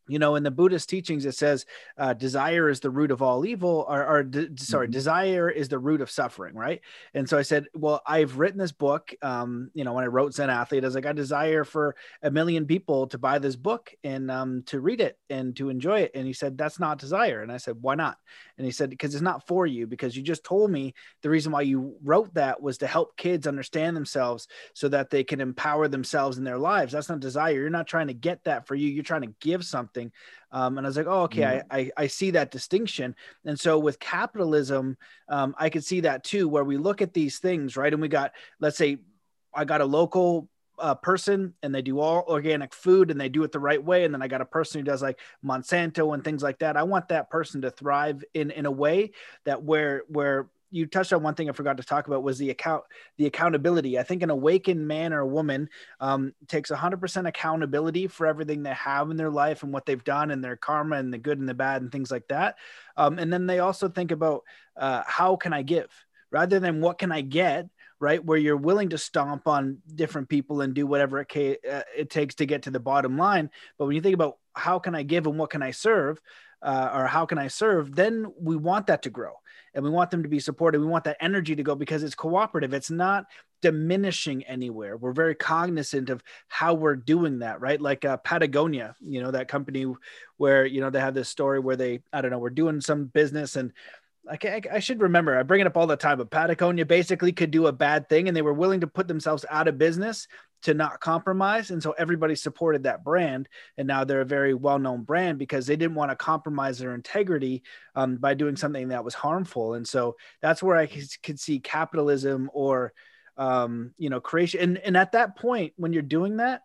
you know in the buddhist teachings it says uh, desire is the root of all evil or, or de- sorry mm-hmm. desire is the root of suffering right? And so i said well i've written this book um, you know when i wrote zen athlete i was like i desire for a million people to buy this book and um, to read it and to enjoy it. And he said that's not desire. And i said why not? And he said because it's not for you because you just told me the reason why you wrote that was to help kids understand themselves so that they can empower themselves in their lives. That's not desire. You're not trying to get that for you. You're trying to give something something. Um, and I was like, oh, okay, mm. I, I, I, see that distinction. And so with capitalism, um, I could see that too, where we look at these things, right? And we got, let's say, I got a local uh, person and they do all organic food and they do it the right way. And then I got a person who does like Monsanto and things like that. I want that person to thrive in, in a way that where, where you touched on one thing I forgot to talk about was the account the accountability. I think an awakened man or woman um, takes 100% accountability for everything they have in their life and what they've done and their karma and the good and the bad and things like that. Um, and then they also think about uh, how can I give rather than what can I get right where you're willing to stomp on different people and do whatever it, ca- uh, it takes to get to the bottom line but when you think about how can i give and what can i serve uh, or how can i serve then we want that to grow and we want them to be supported. We want that energy to go because it's cooperative. It's not diminishing anywhere. We're very cognizant of how we're doing that, right? Like uh, Patagonia, you know, that company where, you know, they have this story where they, I don't know, we're doing some business and I, I, should remember, I bring it up all the time, but Patagonia basically could do a bad thing and they were willing to put themselves out of business to not compromise. And so everybody supported that brand. And now they're a very well known brand because they didn't want to compromise their integrity um, by doing something that was harmful. And so that's where I could see capitalism or, um, you know, creation. And, and at that point, when you're doing that,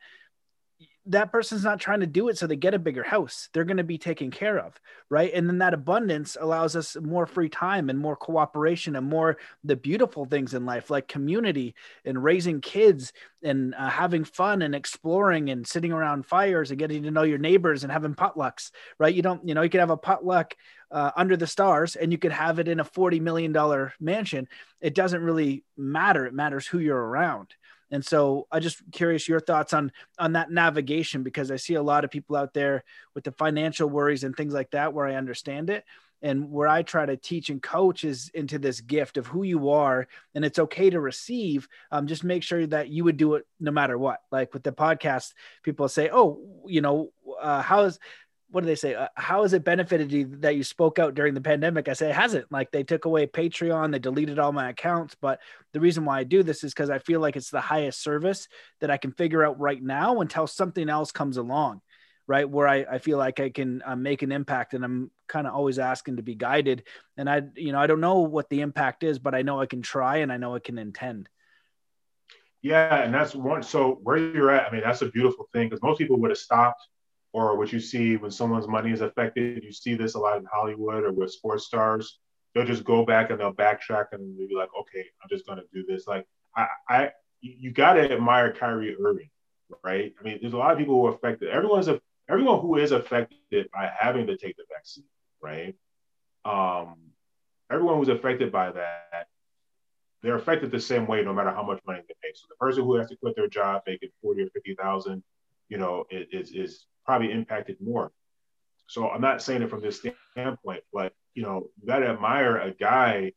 that person's not trying to do it so they get a bigger house. They're going to be taken care of, right? And then that abundance allows us more free time and more cooperation and more the beautiful things in life, like community and raising kids and uh, having fun and exploring and sitting around fires and getting to know your neighbors and having potlucks, right? You don't, you know, you can have a potluck uh, under the stars and you could have it in a $40 million mansion. It doesn't really matter. It matters who you're around and so I just curious your thoughts on on that navigation because I see a lot of people out there with the financial worries and things like that where I understand it. And where I try to teach and coach is into this gift of who you are, and it's okay to receive. Um, just make sure that you would do it no matter what. Like with the podcast, people say, "Oh, you know, uh, how is what do they say? Uh, how has it benefited you that you spoke out during the pandemic? I say it hasn't. Like they took away Patreon, they deleted all my accounts. But the reason why I do this is because I feel like it's the highest service that I can figure out right now until something else comes along, right? Where I, I feel like I can uh, make an impact and I'm kind of always asking to be guided. And I, you know, I don't know what the impact is, but I know I can try and I know I can intend. Yeah. And that's one. So where you're at, I mean, that's a beautiful thing because most people would have stopped or what you see when someone's money is affected. You see this a lot in Hollywood or with sports stars. They'll just go back and they'll backtrack and they'll be like, okay, I'm just gonna do this. Like I, I you gotta admire Kyrie Irving, right? I mean, there's a lot of people who are affected. Everyone's a everyone who is affected by having to take the vaccine, right? Um, everyone who's affected by that, they're affected the same way, no matter how much money they make. So the person who has to quit their job making forty or fifty thousand, you know, is is probably impacted more. So I'm not saying it from this standpoint, but you know, you got to admire a guy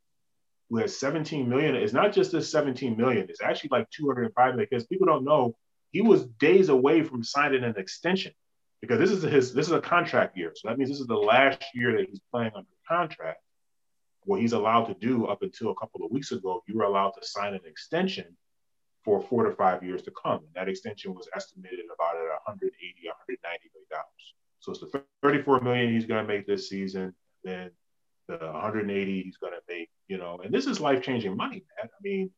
who has 17 million. It's not just this 17 million; it's actually like 205 million because people don't know he was days away from signing an extension because this is his this is a contract year. So that means this is the last year that he's playing under contract. What he's allowed to do up until a couple of weeks ago, you were allowed to sign an extension for four to five years to come. And that extension was estimated about at 180, 190 million dollars. So it's the 34 million he's going to make this season, then the 180 he's going to make. You know, and this is life changing money, man. I mean,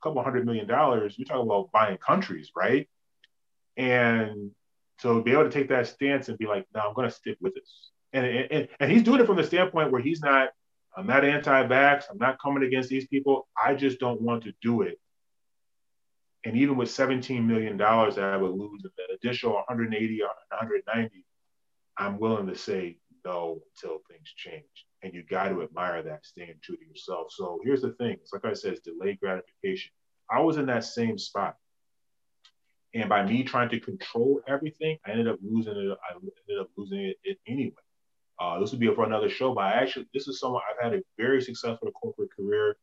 a couple hundred million dollars. You're talking about buying countries, right? And so be able to take that stance and be like, no, I'm going to stick with this. And, and, and he's doing it from the standpoint where he's not, I'm not anti-vax. I'm not coming against these people. I just don't want to do it. And even with $17 million that I would lose, an additional 180 or 190, I'm willing to say no until things change. And you got to admire that, staying true to yourself. So here's the thing. It's like I said, it's delayed gratification. I was in that same spot. And by me trying to control everything, I ended up losing it. I ended up losing it, it anyway. Uh, this would be for another show, but I actually, this is someone I've had a very successful corporate career,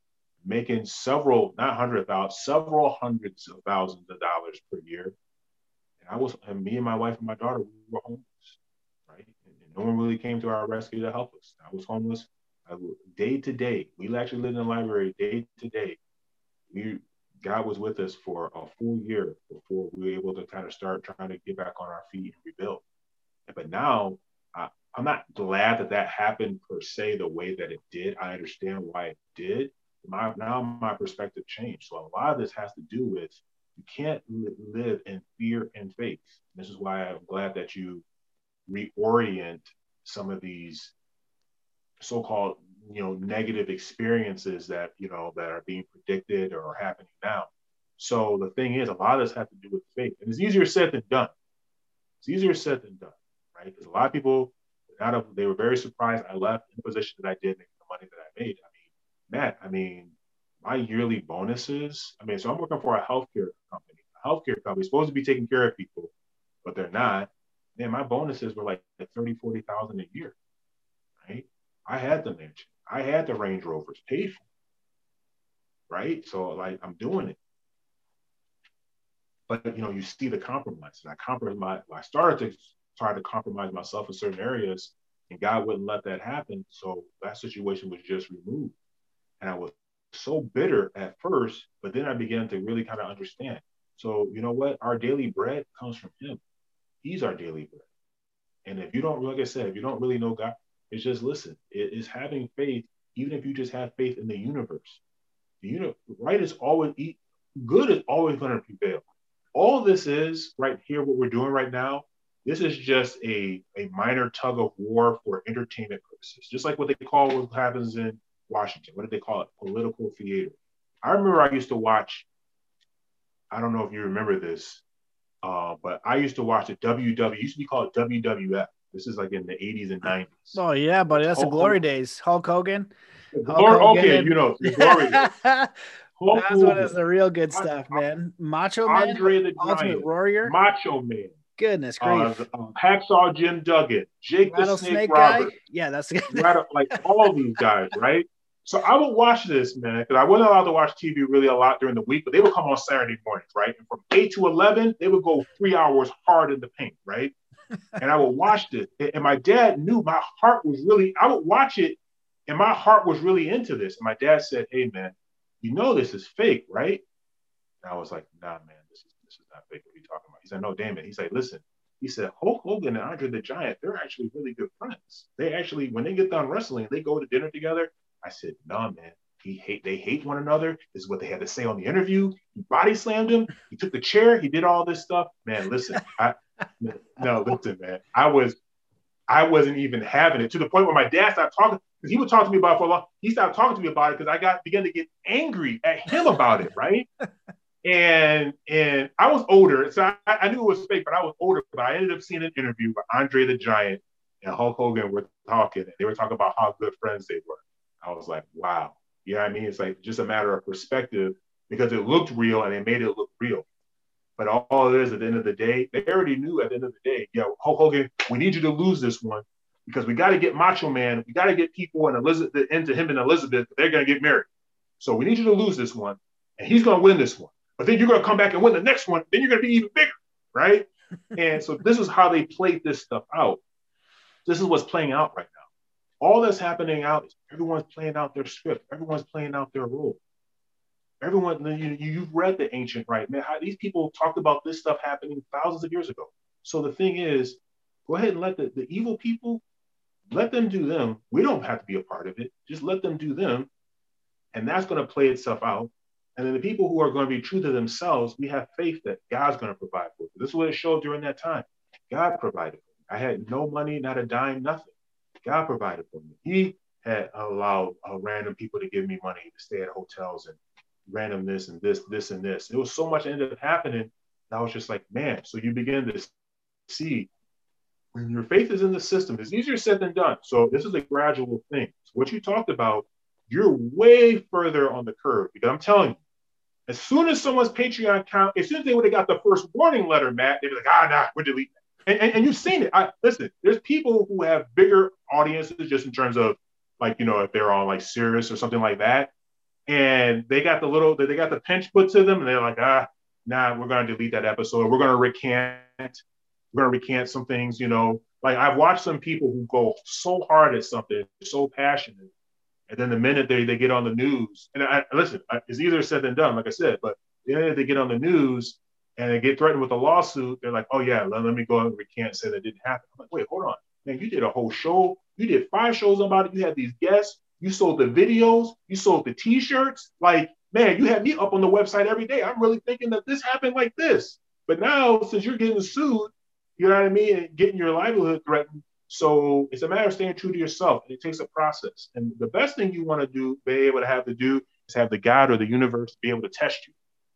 making several, not hundred thousand, several hundreds of thousands of dollars per year. And I was, and me and my wife and my daughter, we were homeless, right? And, and no one really came to our rescue to help us. I was homeless I, day to day. We actually lived in the library day to day. We God was with us for a full year before we were able to kind of start trying to get back on our feet and rebuild. But now I, I'm not glad that that happened per se the way that it did. I understand why it did. My, now my perspective changed. So a lot of this has to do with you can't live in fear and faith. This is why I'm glad that you reorient some of these so-called you know negative experiences that you know that are being predicted or are happening now. So the thing is a lot of this has to do with faith. And it's easier said than done. It's easier said than done right? Because a lot of people out of they were very surprised i left in the position that i did making the money that i made. i matt i mean my yearly bonuses i mean so i'm working for a healthcare company a healthcare company supposed to be taking care of people but they're not man my bonuses were like 30 40 thousand a year right I had the mansion. I had the Range Rovers paid for. Right. So like I'm doing it. But you know, you see the compromise. And I compromise I started to try to compromise myself in certain areas, and God wouldn't let that happen. So that situation was just removed. And I was so bitter at first, but then I began to really kind of understand. So, you know what? Our daily bread comes from Him. He's our daily bread. And if you don't, like I said, if you don't really know God, it's just listen. It is having faith, even if you just have faith in the universe. The universe, right is always good is always going to prevail. All this is right here, what we're doing right now. This is just a, a minor tug of war for entertainment purposes, just like what they call what happens in Washington. What did they call it? Political theater. I remember I used to watch. I don't know if you remember this, uh, but I used to watch the WW. Used to be called WWF. This is like in the 80s and 90s. Oh yeah, buddy, that's Hulk the glory Hogan. days. Hulk Hogan. Hulk Hogan. Okay, you know, the glory. Hulk that's what is the real good stuff, man. Macho Man, Andre the Ultimate Giant, Warrior, Macho Man. Goodness grief. Uh, Hacksaw Jim Duggan, Jake the Snake Roberts. Yeah, that's good. like all these guys, right? So I would watch this, man, because I wasn't allowed to watch TV really a lot during the week, but they would come on Saturday mornings, right? And from 8 to 11, they would go three hours hard in the paint, right? and I would watch this. And my dad knew my heart was really, I would watch it and my heart was really into this. And my dad said, Hey man, you know this is fake, right? And I was like, nah, man, this is this is not fake. What are you talking about? He said, No, damn it. He said, listen, he said, Hulk Hogan and Andre the Giant, they're actually really good friends. They actually, when they get done wrestling, they go to dinner together. I said, nah, man. He hate they hate one another. This is what they had to say on the interview. He body slammed him. He took the chair. He did all this stuff. Man, listen, I, no, listen, man. I was, I wasn't even having it to the point where my dad stopped talking because he would talk to me about it for a long. He stopped talking to me about it because I got began to get angry at him about it, right? and and I was older, so I, I, knew it was fake, but I was older. But I ended up seeing an interview where Andre the Giant and Hulk Hogan were talking, and they were talking about how good friends they were. I was like, wow, you know what I mean? It's like just a matter of perspective because it looked real and it made it look real. But all it is at the end of the day, they already knew at the end of the day, yo, Hulk Hogan, we need you to lose this one. because we got to get Macho Man, we got to get people and Elizabeth into him and Elizabeth. They're going to get married. So we need you to lose this one, and he's going to win this one. But then you're going to come back and win the next one. Then you're going to be even bigger, right? and so this is how they played this stuff out. This is what's playing out right now. All that's happening out is everyone's playing out their script. Everyone's playing out their role. Everyone, you, you've read the ancient right, man. How these people talked about this stuff happening thousands of years ago. So the thing is, go ahead and let the, the evil people let them do them. We don't have to be a part of it. Just let them do them. And that's going to play itself out. And then the people who are going to be true to themselves, we have faith that God's going to provide for them. This is what it showed during that time. God provided. I had no money, not a dime, nothing. God provided for me. He had allowed uh, random people to give me money to stay at hotels and random this and this, this and this. It was so much ended up happening. I was just like, man. So you begin to see when your faith is in the system, it's easier said than done. So this is a gradual thing. So what you talked about, you're way further on the curve because I'm telling you, as soon as someone's Patreon account, as soon as they would have got the first warning letter, Matt, they'd be like, ah, nah, we're deleting it. And, and, and you've seen it. I, listen, there's people who have bigger audiences just in terms of like, you know, if they're on like Sirius or something like that. And they got the little, they got the pinch put to them and they're like, ah, nah, we're going to delete that episode. We're going to recant we're going to recant some things, you know. Like I've watched some people who go so hard at something, so passionate, and then the minute they, they get on the news, and I, listen, it's easier said than done, like I said, but the minute they get on the news and they get threatened with a lawsuit, they're like, oh yeah, let, let me go and recant, say that didn't happen. I'm like, wait, hold on, man, you did a whole show, you did five shows about it, you had these guests, you sold the videos, you sold the t-shirts, like man, you had me up on the website every day. I'm really thinking that this happened like this. But now, since you're getting sued, you know what I mean? And getting your livelihood threatened. So it's a matter of staying true to yourself. And it takes a process. And the best thing you want to do, be able to have to do, is have the God or the universe be able to test you.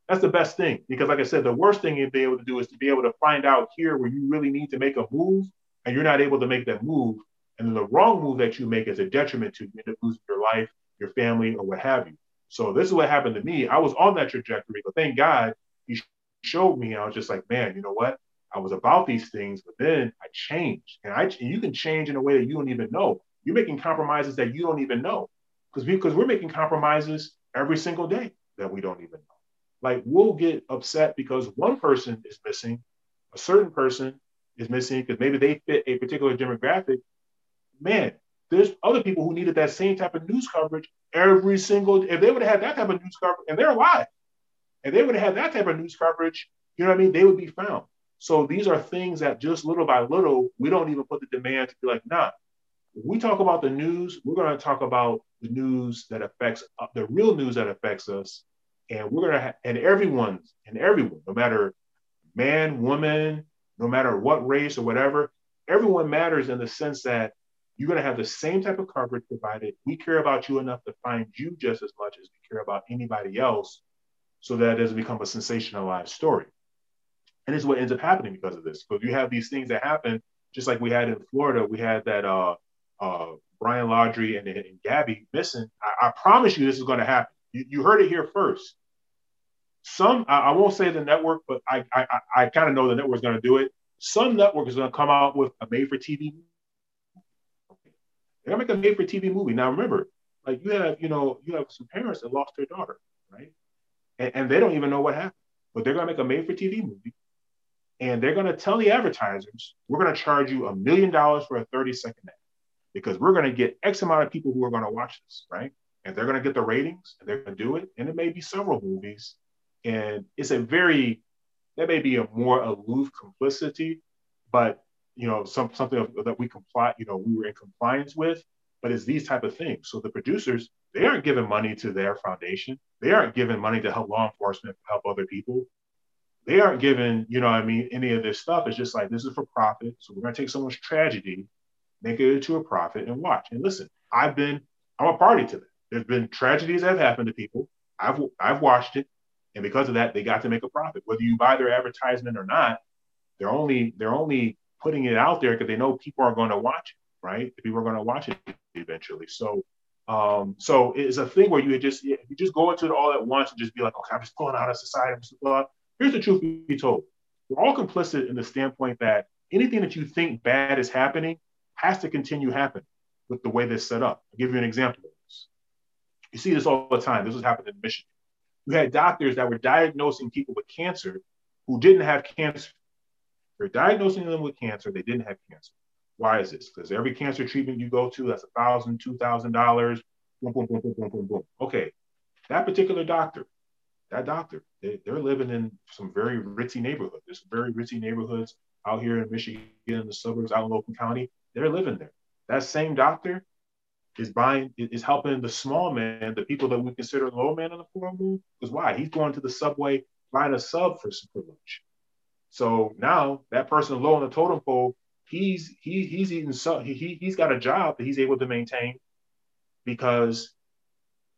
That's the best thing. Because like I said, the worst thing you'd be able to do is to be able to find out here where you really need to make a move and you're not able to make that move. And then the wrong move that you make is a detriment to you, you end up losing your life, your family, or what have you. So this is what happened to me. I was on that trajectory, but thank God he showed me. I was just like, man, you know what? I was about these things, but then I changed. And I and you can change in a way that you don't even know. You're making compromises that you don't even know. Because because we're making compromises every single day that we don't even know. Like we'll get upset because one person is missing, a certain person is missing because maybe they fit a particular demographic. Man, there's other people who needed that same type of news coverage every single if they would have had that type of news coverage and they're alive. and they would have had that type of news coverage, you know what I mean? They would be found. So these are things that just little by little, we don't even put the demand to be like, nah. If we talk about the news, we're going to talk about the news that affects the real news that affects us, and we're ha- and everyone and everyone, no matter man, woman, no matter what race or whatever, everyone matters in the sense that you're to have the same type of coverage provided. We care about you enough to find you just as much as we care about anybody else, so that it doesn't become a sensationalized story. And this is what ends up happening because of this. Because you have these things that happen, just like we had in Florida, we had that uh, uh, Brian Laundrie and, and Gabby missing. I, I, promise you this is going to happen. You, you, heard it here first. Some, I, I won't say the network, but I, I, I kind of know the network's going to do it. Some network is going to come out with a made for TV. They're going to make a made for TV movie. Now, remember, like you have, you know, you have some parents that lost their daughter, right? And, and they don't even know what happened, but they're going to make a made for TV movie and they're going to tell the advertisers, we're going to charge you a million dollars for a 30 second ad because we're going to get X amount of people who are going to watch this, right? And they're going to get the ratings and they're going to do it. And it may be several movies. And it's a very, that may be a more aloof complicity, but you know, some, something that we comply, you know, we were in compliance with, but it's these type of things. So the producers, they aren't giving money to their foundation. They aren't giving money to help law enforcement, help other people they aren't given, you know I mean, any of this stuff. It's just like this is for profit. So we're gonna take someone's tragedy, make it into a profit and watch. And listen, I've been, I'm a party to that. There's been tragedies that have happened to people. I've I've watched it. And because of that, they got to make a profit. Whether you buy their advertisement or not, they're only they're only putting it out there because they know people are going to watch it, right? People are going to watch it eventually. So um, so it's a thing where you just you just go into it all at once and just be like, okay, I'm just pulling out of society. I'm here's the truth be told. We're all complicit in the standpoint that anything that you think bad is happening has to continue happening with the way this set up. I'll give you an example. You see this all the time. This was happening in Michigan. We had doctors that were diagnosing people with cancer who didn't have cancer. They're diagnosing them with cancer. They didn't have cancer. Why is this? Because every cancer treatment you go to, that's a thousand, two thousand dollars. Boom, boom, boom, boom, boom, boom, boom. Okay, that particular doctor, that doctor, they, are living in some very ritzy neighborhoods. There's very ritzy neighborhoods out here in Michigan, in the suburbs, out in Logan County. They're living there. That same doctor is buying, is helping the small man, the people that we consider low man on the poor move. Because why? He's going to the subway buying a sub for, for lunch. So now that person low on the totem pole, he's he he's eating so he he's got a job that he's able to maintain because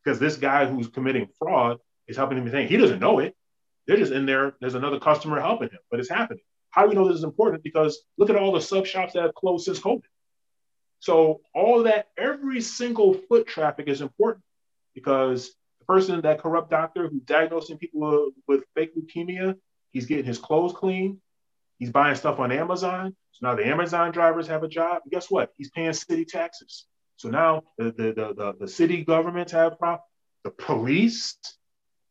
because this guy who's committing fraud is helping him maintain. He doesn't know it. They're just in there. There's another customer helping him, but it's happening. How do we know this is important? Because look at all the sub shops that have closed since COVID. So all that, every single foot traffic is important because the person, that corrupt doctor who's diagnosing people with fake leukemia, he's getting his clothes clean. He's buying stuff on Amazon. So now the Amazon drivers have a job. And guess what? He's paying city taxes. So now the, the, the, the, the city governments have problems. The police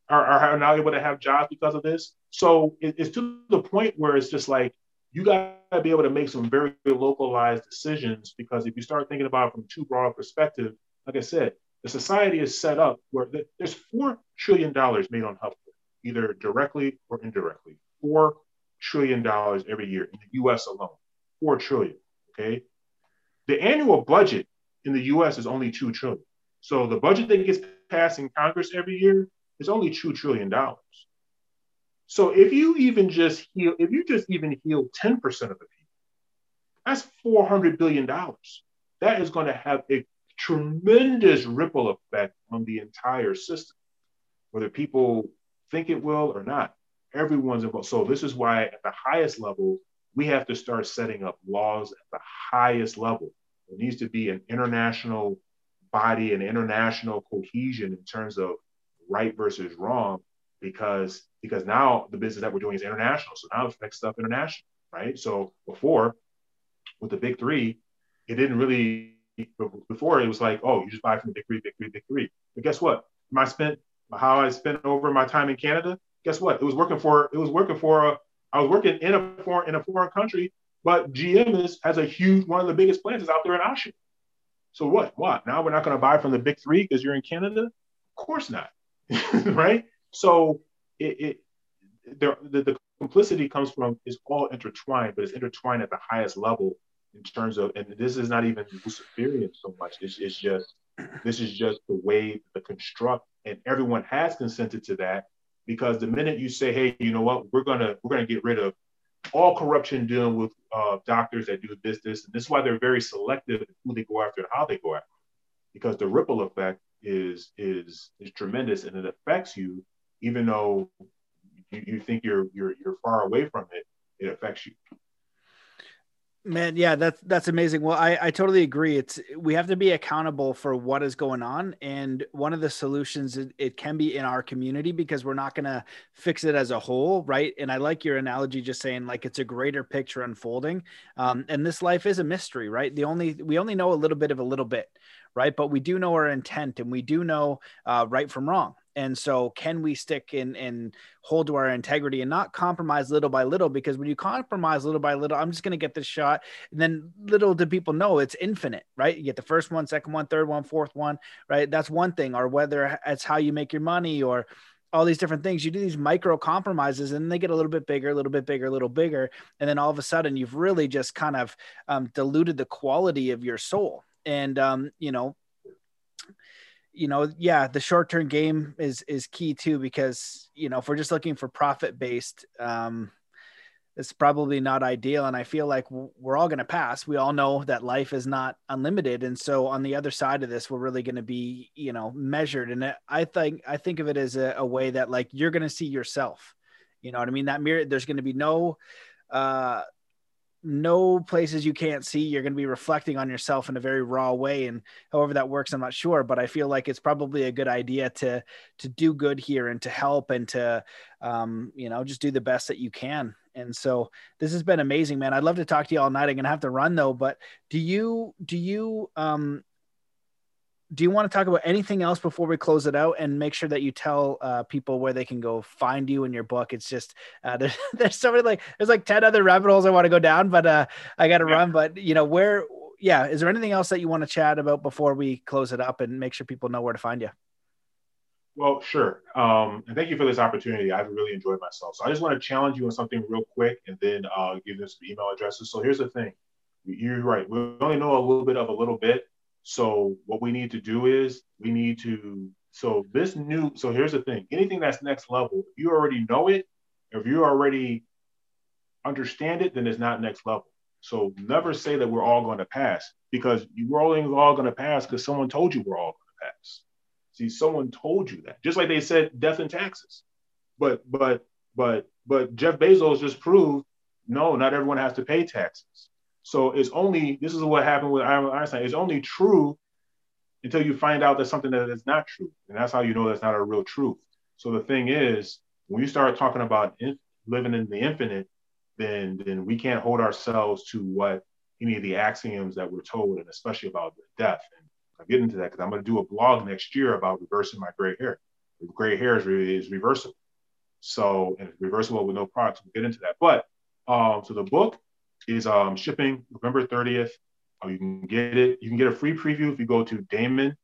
are, are now able to have jobs because of this. So it, it's to the point where it's just like you got to be able to make some very localized decisions because if you start thinking about it from too broad a perspective, like I said, the society is set up where there's four trillion dollars made on healthcare, either directly or indirectly. Four trillion dollars every year in the U.S. alone. Four trillion. Okay, the annual budget in the U.S. is only two trillion. So the budget that gets passed in Congress every year is only two trillion dollars. So if you even just heal, if you just even heal 10% of the people, that's $400 billion. That is going to have a tremendous ripple effect on the entire system, whether people think it will or not. Everyone's involved. So this is why at the highest level, we have to start setting up laws at the highest level. There needs to be an international body and international cohesion in terms of right versus wrong because because now the business that we're doing is international. So now it affects stuff international, right? So before with the big three, it didn't really before it was like, oh, you just buy from the big three, big three, big three. But guess what? I spent how I spent over my time in Canada. Guess what? It was working for it was working for a, I was working in a foreign in a foreign country, but GM is has a huge one of the biggest plants is out there in Oshawa. So what? What? Now we're not going to buy from the big three because you're in Canada? Of course not, right? So it, it the, the complicity comes from is all intertwined, but it's intertwined at the highest level in terms of, and this is not even Luciferian so much. It's, it's just this is just the way the construct, and everyone has consented to that because the minute you say, hey, you know what, we're gonna we're gonna get rid of all corruption dealing with uh, doctors that do this, and this is why they're very selective who they go after and how they go after, because the ripple effect is is is tremendous and it affects you even though you, you think you're you're you're far away from it, it affects you. Man, yeah, that's that's amazing. Well, I, I totally agree. It's we have to be accountable for what is going on, and one of the solutions it, it can be in our community because we're not going to fix it as a whole, right? And I like your analogy, just saying like it's a greater picture unfolding. Um, and this life is a mystery, right? The only we only know a little bit of a little bit, right? But we do know our intent, and we do know uh, right from wrong, and so, can we stick in and hold to our integrity and not compromise little by little? Because when you compromise little by little, I'm just going to get this shot. And then little do people know it's infinite, right? You get the first one, second one, third one, fourth one, right? That's one thing. Or whether it's how you make your money or all these different things. You do these micro compromises and they get a little bit bigger, a little bit bigger, a little bigger. And then all of a sudden, you've really just kind of um, diluted the quality of your soul. And, um, you know, you know, yeah, the short term game is is key too because you know if we're just looking for profit based, um, it's probably not ideal. And I feel like we're all going to pass. We all know that life is not unlimited, and so on the other side of this, we're really going to be you know measured. And I think I think of it as a, a way that like you're going to see yourself. You know what I mean? That mirror. There's going to be no. Uh, no places you can't see. You're going to be reflecting on yourself in a very raw way, and however that works, I'm not sure. But I feel like it's probably a good idea to to do good here and to help and to um, you know just do the best that you can. And so this has been amazing, man. I'd love to talk to you all night. I'm gonna have to run though, but do you do you um do you want to talk about anything else before we close it out and make sure that you tell uh, people where they can go find you in your book? It's just uh, there's, there's so many like there's like 10 other rabbit holes i want to go down but uh, i gotta yeah. run but you know where yeah is there anything else that you want to chat about before we close it up and make sure people know where to find you? Well sure. Um, and thank you for this opportunity. I've really enjoyed myself. So i just want to challenge you on something real quick and then uh, give you some email addresses. So here's the thing. You're right. We only know a little bit of a little bit so what we need to do is we need to so this new so here's the thing. Anything that's next level if you already know it if you already understand it then it's not next level. So never say that we're all going to pass because you're all, all going to pass because someone told you we're all going to pass. See someone told you that just like they said death and taxes. But but but but jeff bezos just proved no not everyone has to pay taxes so it's only this is what happened with Iron Einstein. It's only true until you find out there's something that is not true, and that's how you know that's not a real truth. So the thing is, when you start talking about in, living in the infinite, then then we can't hold ourselves to what any of the axioms that we're told, and especially about death. And I'll get into that because I'm going to do a blog next year about reversing my gray hair. Gray hair is is reversible. So and it's reversible with no products. We'll get into that. But um, so the book is um, shipping November 30th. Uh, you can get it. You can get a free preview if you go to Damon,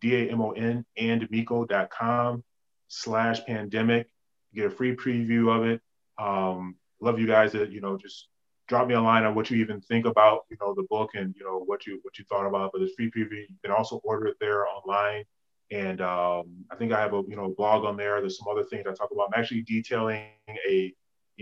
D-A-M-O-N, and Miko.com slash pandemic. get a free preview of it. Um, love you guys that, you know, just drop me a line on what you even think about, you know, the book and, you know, what you, what you thought about. But this free preview, you can also order it there online. And um, I think I have a, you know, blog on there. There's some other things I talk about. I'm actually detailing a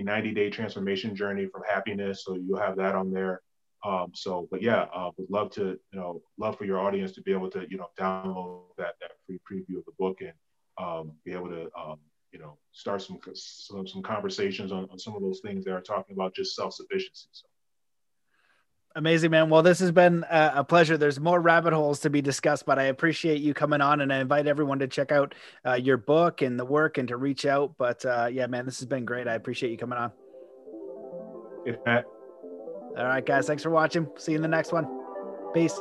a 90 day transformation journey from happiness. So you'll have that on there. Um, so, but yeah, uh, would love to, you know, love for your audience to be able to, you know, download that, that free preview of the book and um, be able to, um, you know, start some, some, some conversations on, on some of those things that are talking about just self-sufficiency. So. Amazing, man. Well, this has been a pleasure. There's more rabbit holes to be discussed, but I appreciate you coming on and I invite everyone to check out uh, your book and the work and to reach out. But uh, yeah, man, this has been great. I appreciate you coming on. All right, guys. Thanks for watching. See you in the next one. Peace.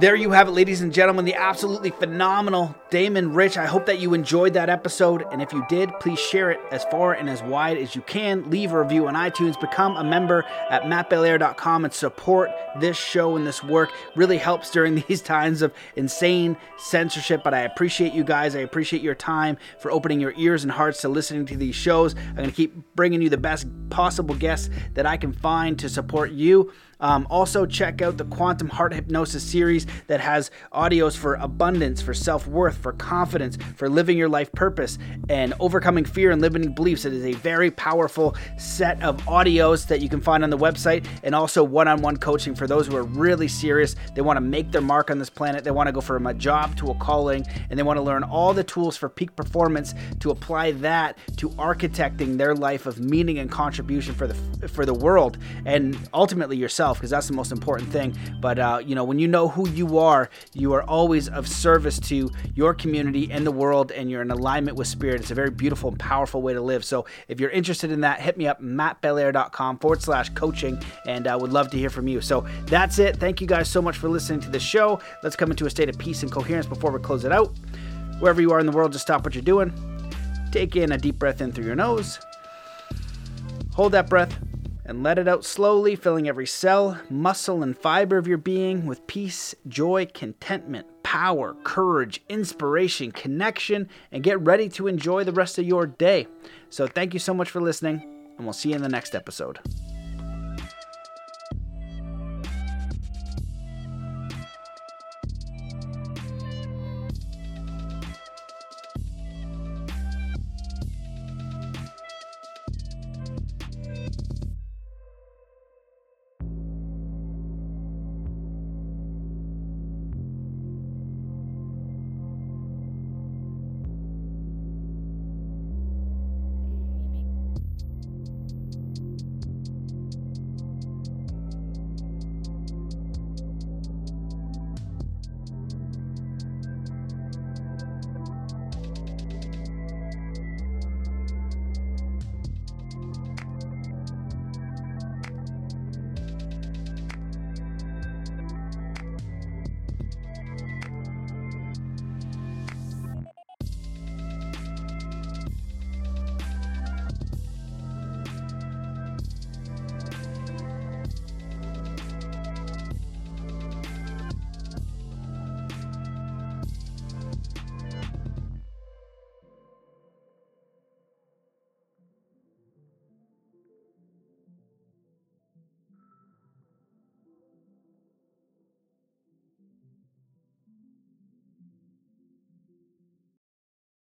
There you have it, ladies and gentlemen, the absolutely phenomenal Damon Rich. I hope that you enjoyed that episode. And if you did, please share it as far and as wide as you can. Leave a review on iTunes, become a member at mattbelair.com, and support this show and this work. Really helps during these times of insane censorship. But I appreciate you guys. I appreciate your time for opening your ears and hearts to listening to these shows. I'm going to keep bringing you the best possible guests that I can find to support you. Um, also, check out the Quantum Heart Hypnosis series that has audios for abundance, for self worth, for confidence, for living your life purpose, and overcoming fear and limiting beliefs. It is a very powerful set of audios that you can find on the website, and also one on one coaching for those who are really serious. They want to make their mark on this planet, they want to go from a job to a calling, and they want to learn all the tools for peak performance to apply that to architecting their life of meaning and contribution for the for the world and ultimately yourself yourself because that's the most important thing. But uh, you know, when you know who you are, you are always of service to your community and the world, and you're in alignment with spirit. It's a very beautiful and powerful way to live. So if you're interested in that, hit me up mattbelair.com forward slash coaching, and I uh, would love to hear from you. So that's it. Thank you guys so much for listening to the show. Let's come into a state of peace and coherence before we close it out. Wherever you are in the world, just stop what you're doing. Take in a deep breath in through your nose. Hold that breath and let it out slowly, filling every cell, muscle, and fiber of your being with peace, joy, contentment, power, courage, inspiration, connection, and get ready to enjoy the rest of your day. So, thank you so much for listening, and we'll see you in the next episode.